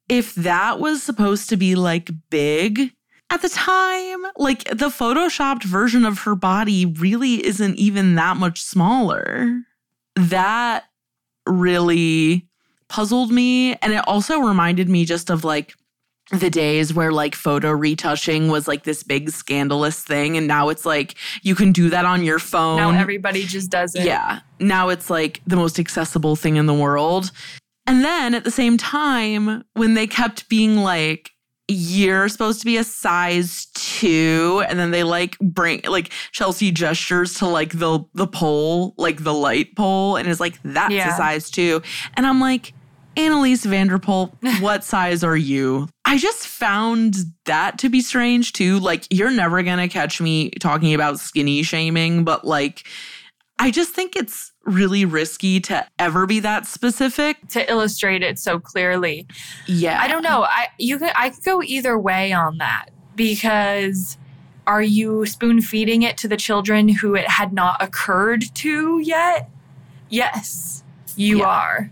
if that was supposed to be like big at the time, like the photoshopped version of her body really isn't even that much smaller. That really puzzled me. And it also reminded me just of like the days where like photo retouching was like this big scandalous thing. And now it's like you can do that on your phone. Now everybody just does it. Yeah. Now it's like the most accessible thing in the world. And then at the same time, when they kept being like, you're supposed to be a size two, and then they like bring like Chelsea gestures to like the the pole, like the light pole, and is like, that's Yeah. a size two. And I'm like, Anneliese van der Pol, what size are you? I just found that to be strange too. Like, you're never gonna catch me talking about skinny shaming, but like, I just think it's really risky to ever be that specific. To illustrate it so clearly. Yeah. I don't know. I you could I could go either way on that because are you spoon feeding it to the children who it had not occurred to yet? Yes, you Yeah. are.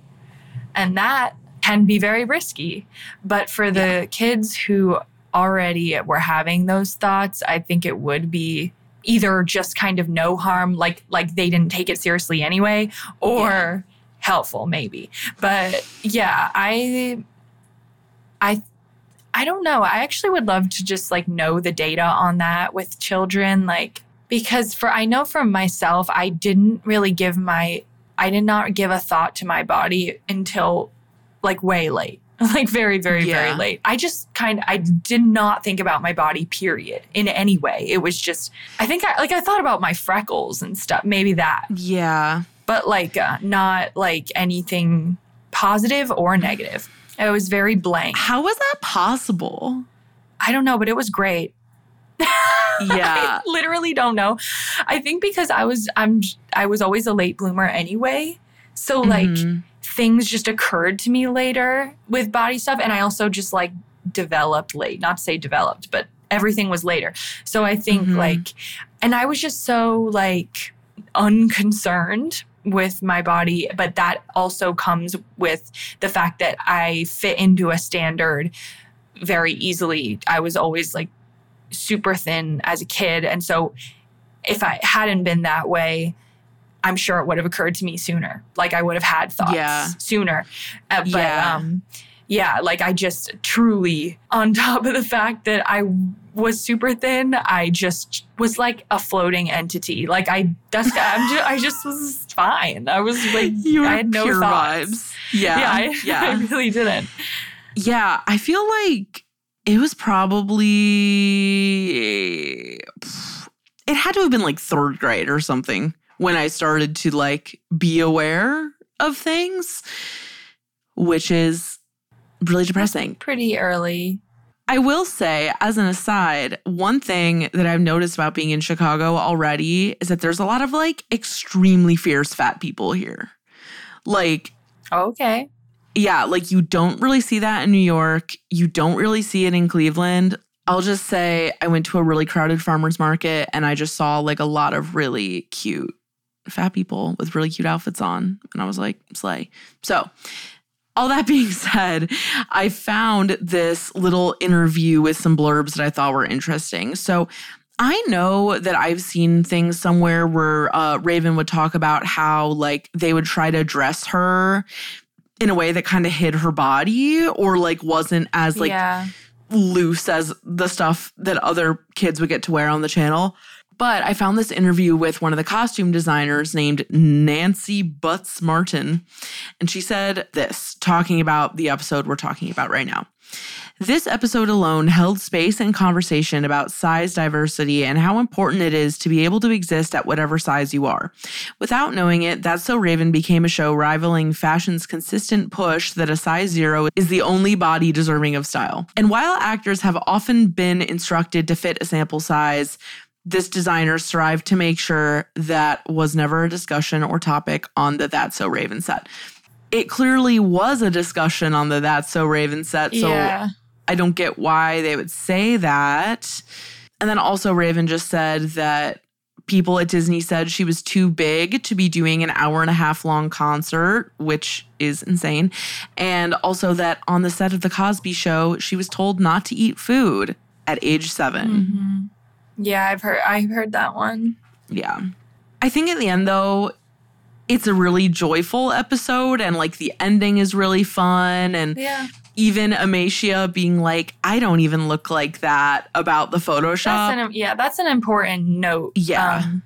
And that can be very risky. But for the kids who already were having those thoughts, I think it would be either just kind of no harm like like they didn't take it seriously anyway or helpful maybe. But yeah, I I I don't know. I actually would love to just like know the data on that with children like because for I know from myself I didn't really give my I did not give a thought to my body until like way late. Like very very very late. I just kind of I did not think about my body period in any way. It was just I think I like I thought about my freckles and stuff, maybe that. Yeah. But like uh, not like anything positive or negative. It was very blank. How was that possible? I don't know, but it was great. Yeah. I literally don't know. I think because I was I'm I was always a late bloomer anyway. So like Mhm. Things just occurred to me later with body stuff and I also just like developed late. Not to say developed, but everything was later. So I think Mhm. like and I was just so like unconcerned with my body, but that also comes with the fact that I fit into a standard very easily. I was always like super thin as a kid. And so if I hadn't been that way, I'm sure it would have occurred to me sooner. Like I would have had thoughts Yeah. sooner. Uh, but Yeah. um yeah, like I just truly on top of the fact that I was super thin, I just was like a floating entity. Like I that's I'm just, I just was fine. I was like You I had no pure thoughts. vibes. Yeah. Yeah, I, yeah. I really didn't. Yeah, I feel like it was probably it had to have been like 3rd grade or something when I started to like be aware of things, which is really depressing. Pretty early. I will say, as an aside, one thing that I've noticed about being in Chicago already is that there's a lot of like extremely fierce fat people here. Like, Okay. yeah, like you don't really see that in New York. You don't really see it in Cleveland. I'll just say I went to a really crowded farmer's market and I just saw like a lot of really cute fat people with really cute outfits on. And I was like, slay. So, all that being said, I found this little interview with some blurbs that I thought were interesting. So, I know that I've seen things somewhere where uh, Raven would talk about how like they would try to dress her in a way that kind of hid her body or like wasn't as like yeah. loose as the stuff that other kids would get to wear on the channel. But I found this interview with one of the costume designers named Nancy Butts Martin. And she said this, talking about the episode we're talking about right now. This episode alone held space and conversation about size diversity and how important it is to be able to exist at whatever size you are. Without knowing it, That's So Raven became a show rivaling fashion's consistent push that a size zero is the only body deserving of style. And while actors have often been instructed to fit a sample size, this designer strived to make sure that was never a discussion or topic on the That's So Raven set. It clearly was a discussion on the That's So Raven set, so yeah. I don't get why they would say that. And then also, Raven just said that people at Disney said she was too big to be doing an hour and a half long concert, which is insane. And also that on the set of The Cosby Show, she was told not to eat food at age 7 Mhm. Yeah, I've heard I've heard that one. Yeah. I think in the end, though, it's a really joyful episode and like the ending is really fun. And Yeah. even Amacia being like, I don't even look like that about the Photoshop. That's an yeah, that's an important note. Yeah. Um,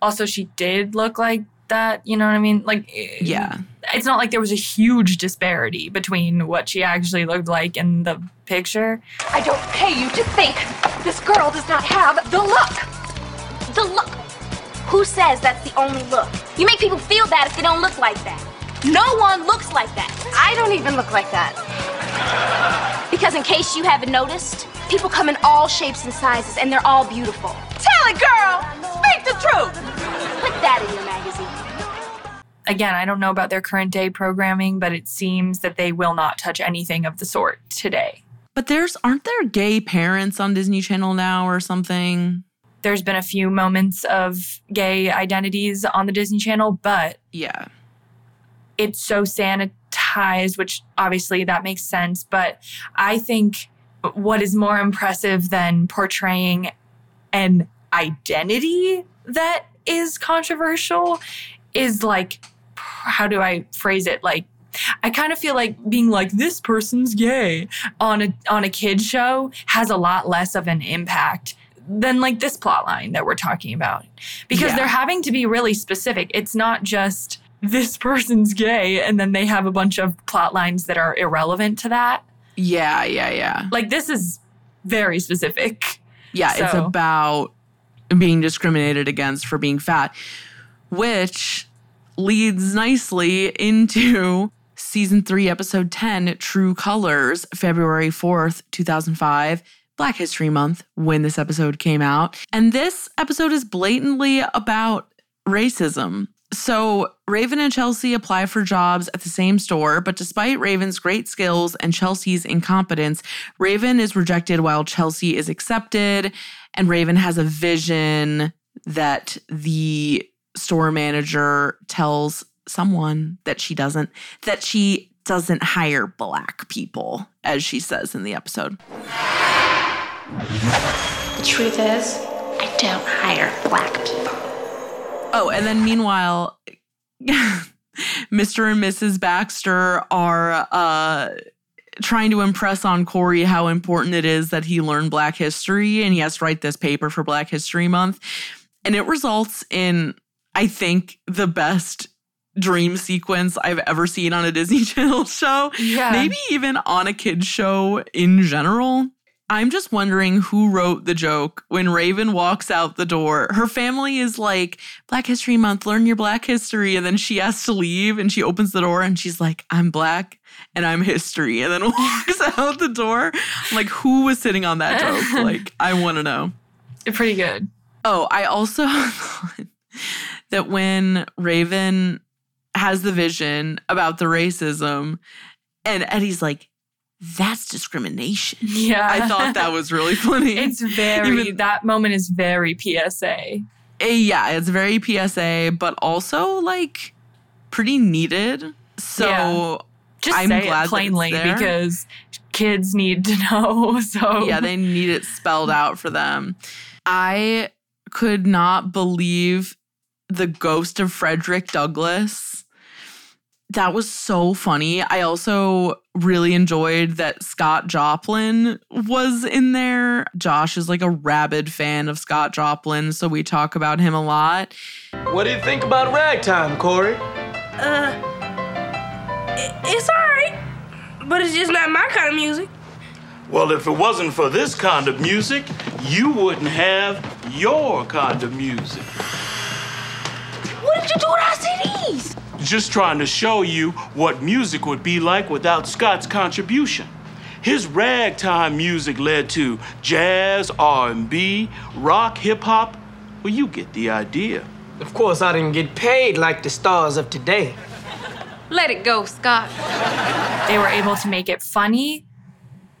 also, she did look like that. You know what I mean? Like, yeah. it's not like there was a huge disparity between what she actually looked like in the picture. I don't pay you to think this girl does not have the look. The look. Who says that's the only look? You make people feel bad if they don't look like that. No one looks like that. I don't even look like that. Because in case you haven't noticed, people come in all shapes and sizes and they're all beautiful. Tell it, girl! Speak the truth! Put that in your magazine. Again, I don't know about their current day programming, but it seems that they will not touch anything of the sort today. But there's aren't there gay parents on Disney Channel now or something? There's been a few moments of gay identities on the Disney Channel, but Yeah. it's so sanitized, which obviously that makes sense. But I think what is more impressive than portraying an identity that is controversial is like, how do I phrase it? Like, I kind of feel like being like this person's gay on a on a kid show has a lot less of an impact than like this plot line that we're talking about because Yeah. they're having to be really specific. It's not just this person's gay and then they have a bunch of plot lines that are irrelevant to that. Yeah, yeah, yeah. Like this is very specific. Yeah, it's about being discriminated against for being fat, which leads nicely into season 3 episode 10 True Colors, February 4th, 2005. Black History Month when this episode came out. And this episode is blatantly about racism. So, Raven and Chelsea apply for jobs at the same store, but despite Raven's great skills and Chelsea's incompetence, Raven is rejected while Chelsea is accepted. And Raven has a vision that the store manager tells someone that she doesn't, that she doesn't hire black people, as she says in the episode. The truth is, I don't hire black people. Oh, and then meanwhile, Mr. and Mrs. Baxter are uh, trying to impress on Cory how important it is that he learn Black history and he has to write this paper for Black History Month. And it results in, I think, the best dream sequence I've ever seen on a Disney Channel show. Yeah. Maybe even on a kid's show in general. I'm just wondering who wrote the joke when Raven walks out the door. Her family is like, Black History Month, learn your Black history. And then she has to leave and she opens the door and she's like, I'm Black and I'm history. And then walks out the door. I'm like, who was sitting on that joke? Like, I want to know. Pretty good. Oh, I also thought that when Raven has the vision about the racism and Eddie's like, that's discrimination. Yeah. I thought that was really funny. It's very Even- that moment is very PSA. Eh, yeah, it's very PSA, but also like pretty needed. So Yeah. Just I'm say glad it plainly because kids need to know. So yeah, they need it spelled out for them. I could not believe the ghost of Frederick Douglass That was so funny. I also really enjoyed that Scott Joplin was in there. Josh is like a rabid fan of Scott Joplin, so we talk about him a lot. What do you think about ragtime, Cory? Uh, i- it's alright, but it's just not my kind of music. Well, if it wasn't for this kind of music, you wouldn't have your kind of music. What did you do with our CDs? Just trying to show you what music would be like without Scott's contribution. His ragtime music led to jazz, R&B, rock, hip hop. Well, you get the idea. Of course, I didn't get paid like the stars of today. Let it go, Scott. They were able to make it funny,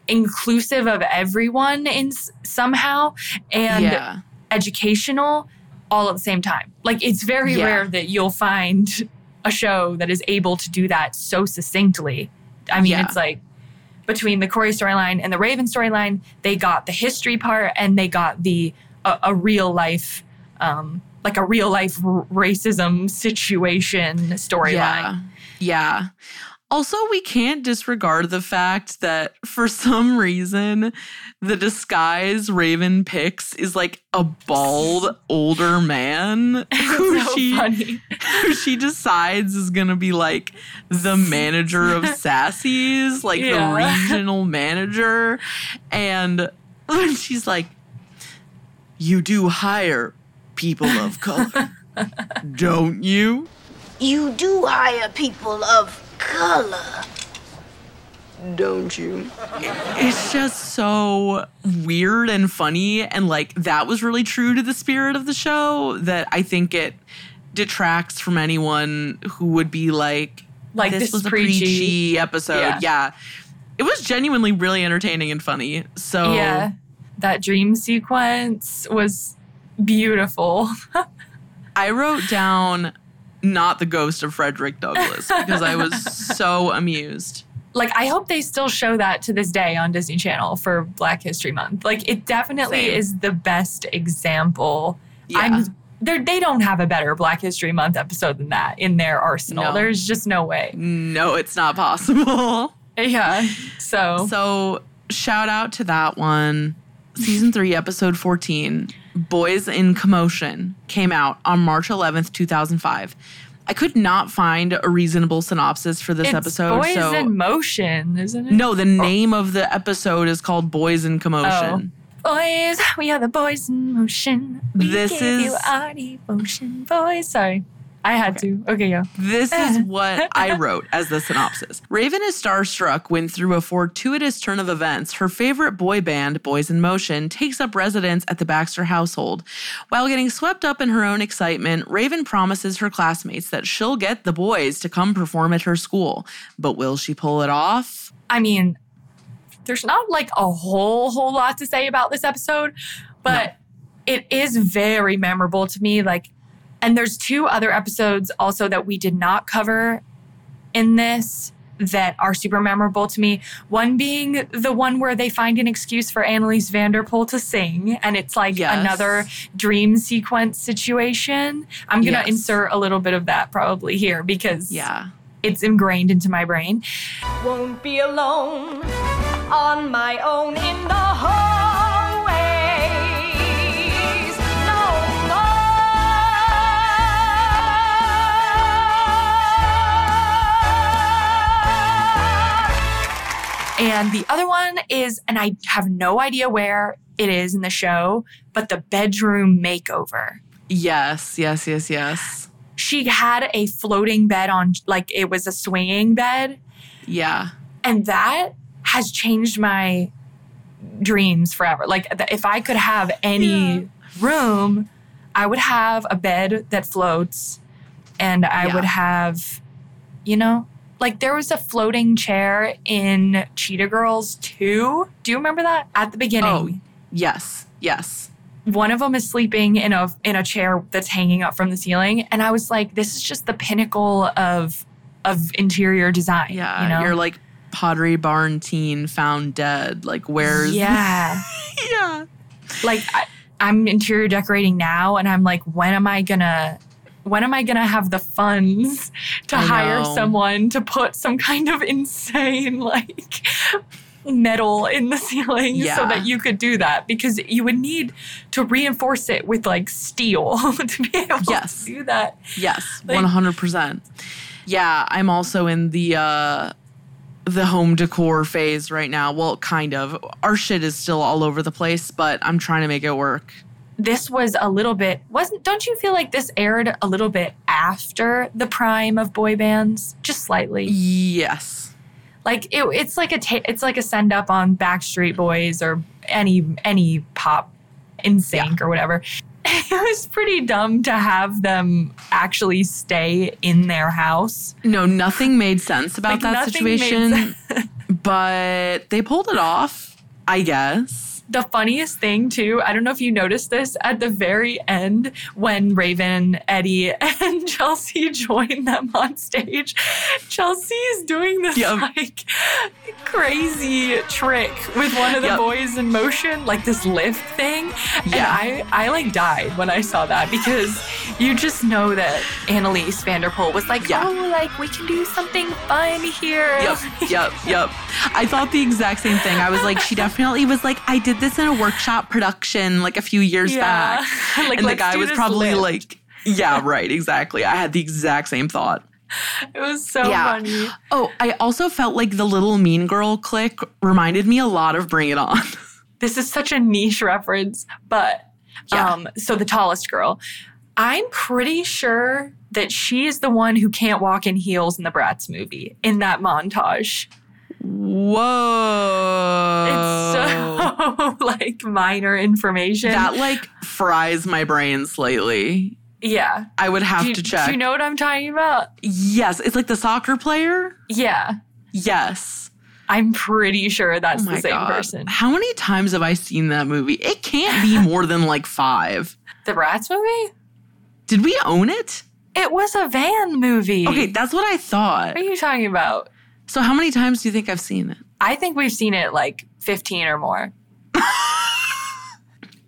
inclusive of everyone in somehow, and Yeah. educational all at the same time. Like it's very Yeah. rare that you'll find a show that is able to do that so succinctly. I mean, Yeah. it's like between the Cory storyline and the Raven storyline, they got the history part and they got the a, a real life, um, like a real life r- racism situation storyline. Yeah. Yeah. Also, we can't disregard the fact that for some reason, the disguise Raven picks is like a bald older man who so she funny. who she decides is gonna be like the manager of Sassy's, like Yeah. the regional manager. And when she's like, You do hire people of color, don't you? You do hire people of color. Don't you? it's just so weird and funny and like that was really true to the spirit of the show that i think it detracts from anyone who would be like Like, this, this was is a preachy." preachy episode Yeah. yeah. it was genuinely really entertaining and funny so Yeah. That dream sequence was beautiful. i wrote down not the ghost of frederick douglass because i was so amused like I hope they still show that to this day on Disney Channel for Black History Month. Like it definitely Same. is the best example. Yeah. I'm they're, they don't have a better Black History Month episode than that in their arsenal. No. There's just no way. no it's not possible Yeah. So So shout out to that one. Season three, episode 14, Boys in Commotion, came out on March 11th, 2005. I could not find a reasonable synopsis for this it's episode. Boys so in Motion, isn't it? no, the oh. name of the episode is called Boys in Commotion. Oh. Boys, we are the boys in motion. We This give you is- our devotion, boys. Sorry, I had to. Okay, yeah. This is what I wrote as the synopsis. Raven is starstruck when, through a fortuitous turn of events, her favorite boy band, Boys in Motion, takes up residence at the Baxter household. While getting swept up in her own excitement, Raven promises her classmates that she'll get the boys to come perform at her school. But will she pull it off? I mean, there's not like a whole whole lot to say about this episode, but it is very memorable to me. Like, and there's two other episodes also that we did not cover in this that are super memorable to me. One being the one where they find an excuse for Anneliese van der Pol to sing, and it's like Yes. another dream sequence situation. I'm gonna Yes. insert a little bit of that probably here because Yeah. it's ingrained into my brain. Won't be alone on my own in the hallways And the other one is, and I have no idea where it is in the show, but the bedroom makeover. Yes, yes, yes, yes. She had a floating bed on, like it was a swinging bed. Yeah. And that has changed my dreams forever. Like, if I could have any room, I would have a bed that floats and I Yeah. would have, you know, like there was a floating chair in Cheetah Girls 2. Do you remember that? At the beginning. Oh, yes, yes. One of them is sleeping in a in a chair that's hanging up from the ceiling, and I was like, "This is just the pinnacle of of interior design." Yeah. you know? You're like Pottery Barn teen found dead. Like, where's. yeah. yeah. like I, I'm interior decorating now, and I'm like, when am I gonna when am I going to have the funds to I hire know. someone to put some kind of insane, like, metal in the ceiling so that you could do that? Because you would need to reinforce it with, like, steel to be able Yes. to do that. Yes, Like- one hundred percent. Yeah, I'm also in the uh the home decor phase right now. Well, kind of. Our shit is still all over the place, but I'm trying to make it work. This was a little bit wasn't don't you feel like this aired a little bit after the prime of boy bands? Just slightly. Yes. like it, it's like a ta- it's like a send up on backstreet boys or any any pop NSYNC or whatever. It was pretty dumb to have them actually stay in their house. No, nothing made sense about Like, that situation, but they pulled it off, I guess. The funniest thing too i don't know if you noticed this at the very end when raven eddie and chelsea join them on stage chelsea is doing this Yep. like crazy trick with one of the Yep. boys in motion like this lift thing and Yeah. i i like died when i saw that because you just know that Anneliese van der Pol was like Yeah. oh like we can do something fun here Yep, yep, yep. I thought the exact same thing. I was like, she definitely was like, I did this in a workshop production like a few years Yeah. back. Like, and the guy was probably lift. like, yeah, right, exactly. I had the exact same thought. it was so Yeah. funny Oh, I also felt like the little mean girl click reminded me a lot of Bring It On. this is such a niche reference, but Yeah. um, so the tallest girl, I'm pretty sure that she is the one who can't walk in heels in the Bratz movie in that montage. Whoa. It's so like minor information. that like fries my brain slightly. yeah. I would have you- to check. Do you know what I'm talking about? yes, it's like the soccer player. Yeah. Yes. I'm pretty sure that's Oh the same God. person. How many times have I seen that movie? It can't be more than like five. The Bratz movie? Did we own it? It was a van movie. Okay, that's what I thought. What are you talking about? So how many times do you think I've seen it? I think we've seen it like 15 or more.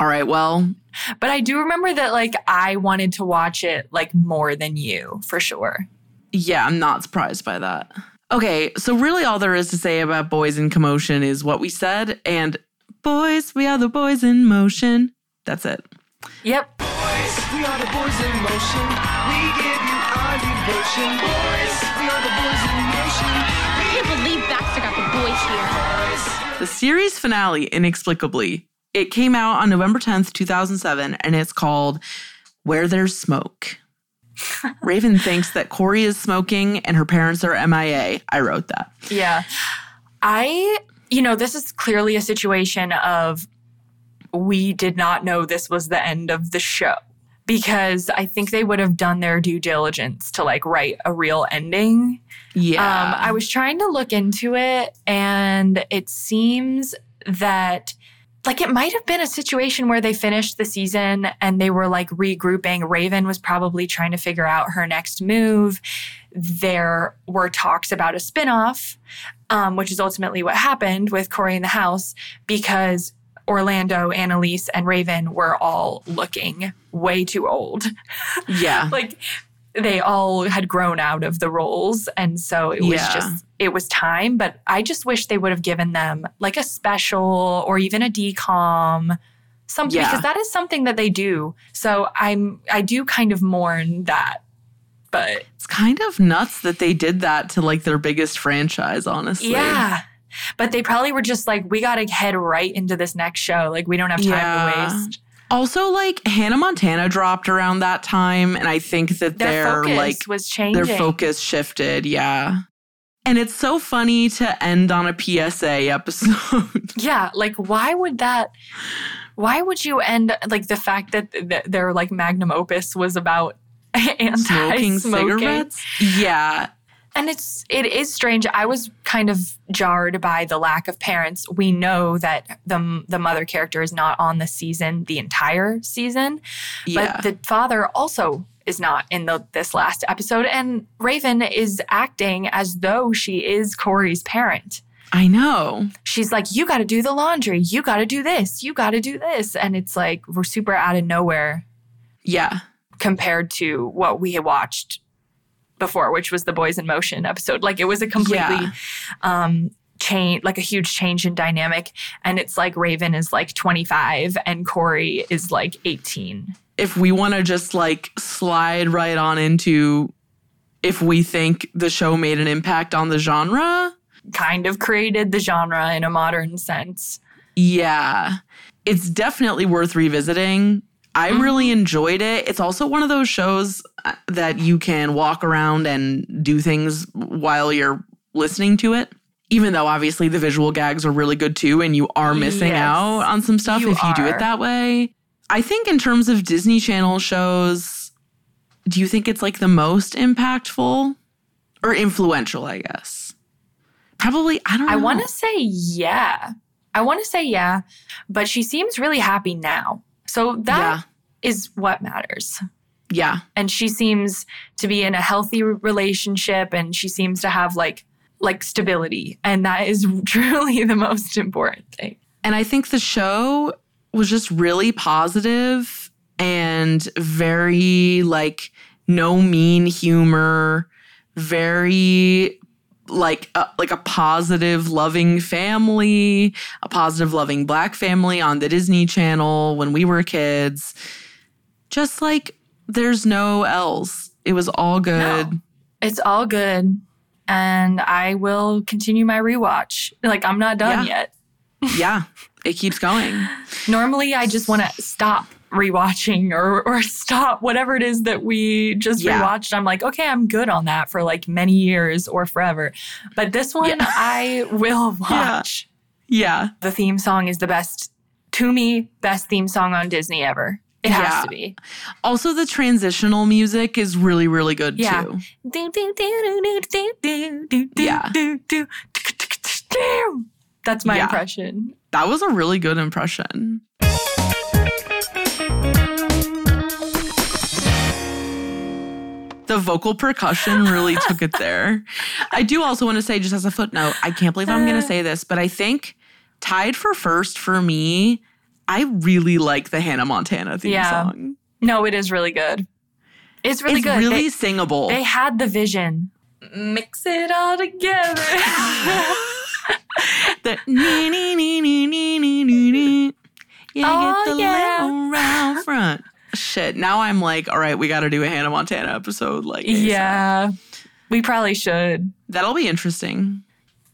All right, well, But I do remember that like I wanted to watch it like more than you for sure. yeah, I'm not surprised by that. Okay, so really all there is to say about Boys in Commotion is what we said and boys, we are the boys in motion. That's it. Yep. Boys, we are the boys in motion. We give you our devotion. Boys, The series finale, inexplicably, it came out on November 10th, 2007, and it's called Where There's Smoke. Raven thinks that Cory is smoking and her parents are MIA. I wrote that. Yeah. I, you know, this is clearly a situation of we did not know this was the end of the show because I think they would have done their due diligence to like write a real ending. Yeah. Um, I was trying to look into it, and it seems that like it might have been a situation where they finished the season and they were like regrouping. Raven was probably trying to figure out her next move. There were talks about a spinoff, um, which is ultimately what happened with Cory in the house because Orlando, Anneliese, and Raven were all looking way too old yeah. like they all had grown out of the roles and so it was Yeah. just it was time but i just wish they would have given them like a special or even a DCOM something Yeah. because that is something that they do so i'm i do kind of mourn that but It's kind of nuts that they did that to like their biggest franchise, honestly. yeah but they probably were just like we gotta head right into this next show like we don't have time Yeah. to waste Also, like Hannah Montana dropped around that time, and I think that their their focus like was changing their focus shifted. Yeah. And it's so funny to end on a PSA episode. Yeah, like why would that? Why would you end like the fact that th- their like magnum opus was about anti-smoking Smoking cigarettes? Yeah. And it's it is strange. I was kind of jarred by the lack of parents. We know that the the mother character is not on the season, the entire season, Yeah. but the father also is not in the this last episode. And Raven is acting as though she is Cory's parent I know. she's like, You got to do the laundry. You got to do this. You got to do this. And it's like, we're super out of nowhere. Yeah. compared to what we had watched before, which was the Boys in Motion episode. Like it was a completely Yeah. um change like a huge change in dynamic. And it's like Raven is like 25 and Cory is like 18. If we want to just like slide right on into if we think the show made an impact on the genre, Kind of created the genre in a modern sense. yeah, it's definitely worth revisiting. I really enjoyed it. It's also one of those shows uh, that you can walk around and do things while you're listening to it. Even though obviously the visual gags are really good too, and you are missing Yes, out on some stuff you if you do it that way. I think in terms of Disney Channel shows, do you think it's like the most impactful or influential, I guess? Probably, I don't know. I want to say yeah. I want to say yeah, but she seems really happy now. So that is what matters. Yeah. And she seems to be in a healthy relationship and she seems to have like like stability and that is truly the most important thing. And I think the show was just really positive and very like no mean humor, very like a, like a positive loving family, a positive loving black family on the Disney Channel when we were kids. Just like there's no else. It was all good. It's all good and I will continue my rewatch. Like I'm not done Yeah. yet. Yeah, it keeps going. Normally, I just want to stop rewatching or or stop whatever it is that we just Yeah. rewatched. I'm like, okay, I'm good on that for like many years or forever. But this one, I will watch. Yeah. The theme song is the best to me, best theme song on Disney ever. It has to be. Also, the transitional music is really, really good Yeah. too. Yeah. That's my Yeah. impression. That was a really good impression. The vocal percussion really took it there. I do also want to say, just as a footnote, I can't believe I'm going to uh. say this, but I think tied for first for me, I really like the Hannah Montana theme Yeah. song. No, it is really good. It's really it's good. really They- singable. They had the vision. Mix it all together. the nee, nee, nee, nee, nee, nee, nee. Yeah, Oh, get the yeah. little round front. Shit, now I'm like, all right, we got to do a Hannah Montana episode. Like, ASAP. yeah, we probably should. That'll be interesting.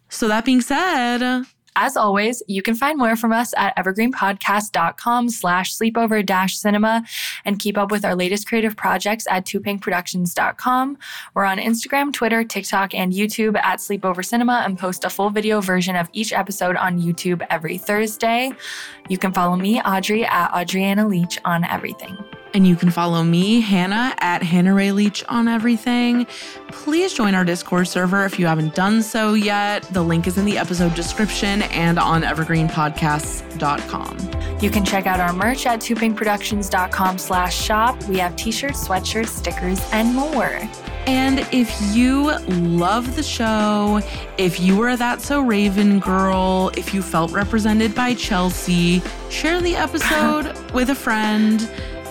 So that being said, As always, you can find more from us at evergreenpodcast.com slash sleepover dash cinema and keep up with our latest creative projects at toopinkproductions.com. We're on Instagram, Twitter, TikTok, and YouTube at Sleepover Cinema and post a full video version of each episode on YouTube every Thursday. You can follow me, Audrey, at Audriana Leach on everything. And you can follow me, Hannah, at Hannah Ray Leach on everything. Please join our Discord server if you haven't done so yet. The link is in the episode description and on evergreenpodcasts.com. You can check out our merch at toopinkproductions.com slash shop. We have t-shirts, sweatshirts, stickers, and more. And if you love the show, if you were that so Raven girl, if you felt represented by Chelsea, share the episode with a friend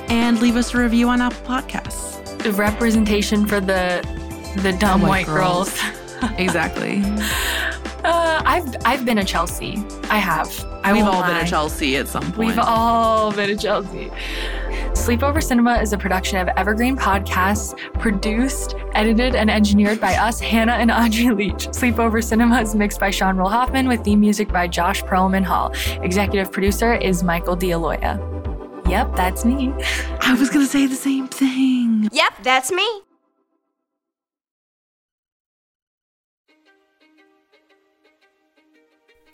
and leave us a review on Apple Podcasts. The representation for the the dumb The white, white girls. exactly. Uh, I've I've been a Chelsea. I have. I We've all been lie. a Chelsea at some point. We've all been a Chelsea. Sleepover Cinema is a production of Evergreen Podcasts, produced, edited, and engineered by us, Hannah and Audrey Leach. Sleepover Cinema is mixed by Sean Will Hoffman with theme music by Josh Perlman Hall. Executive producer is Michael D'Aloia. Yep, that's me. I was going to say the same thing. Yep, that's me.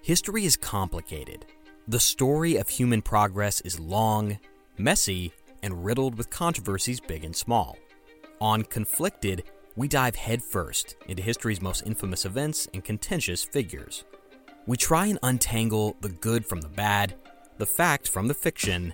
History is complicated. The story of human progress is long, messy, and riddled with controversies big and small. On Conflicted, we dive headfirst into history's most infamous events and contentious figures. We try and untangle the good from the bad, the fact from the fiction,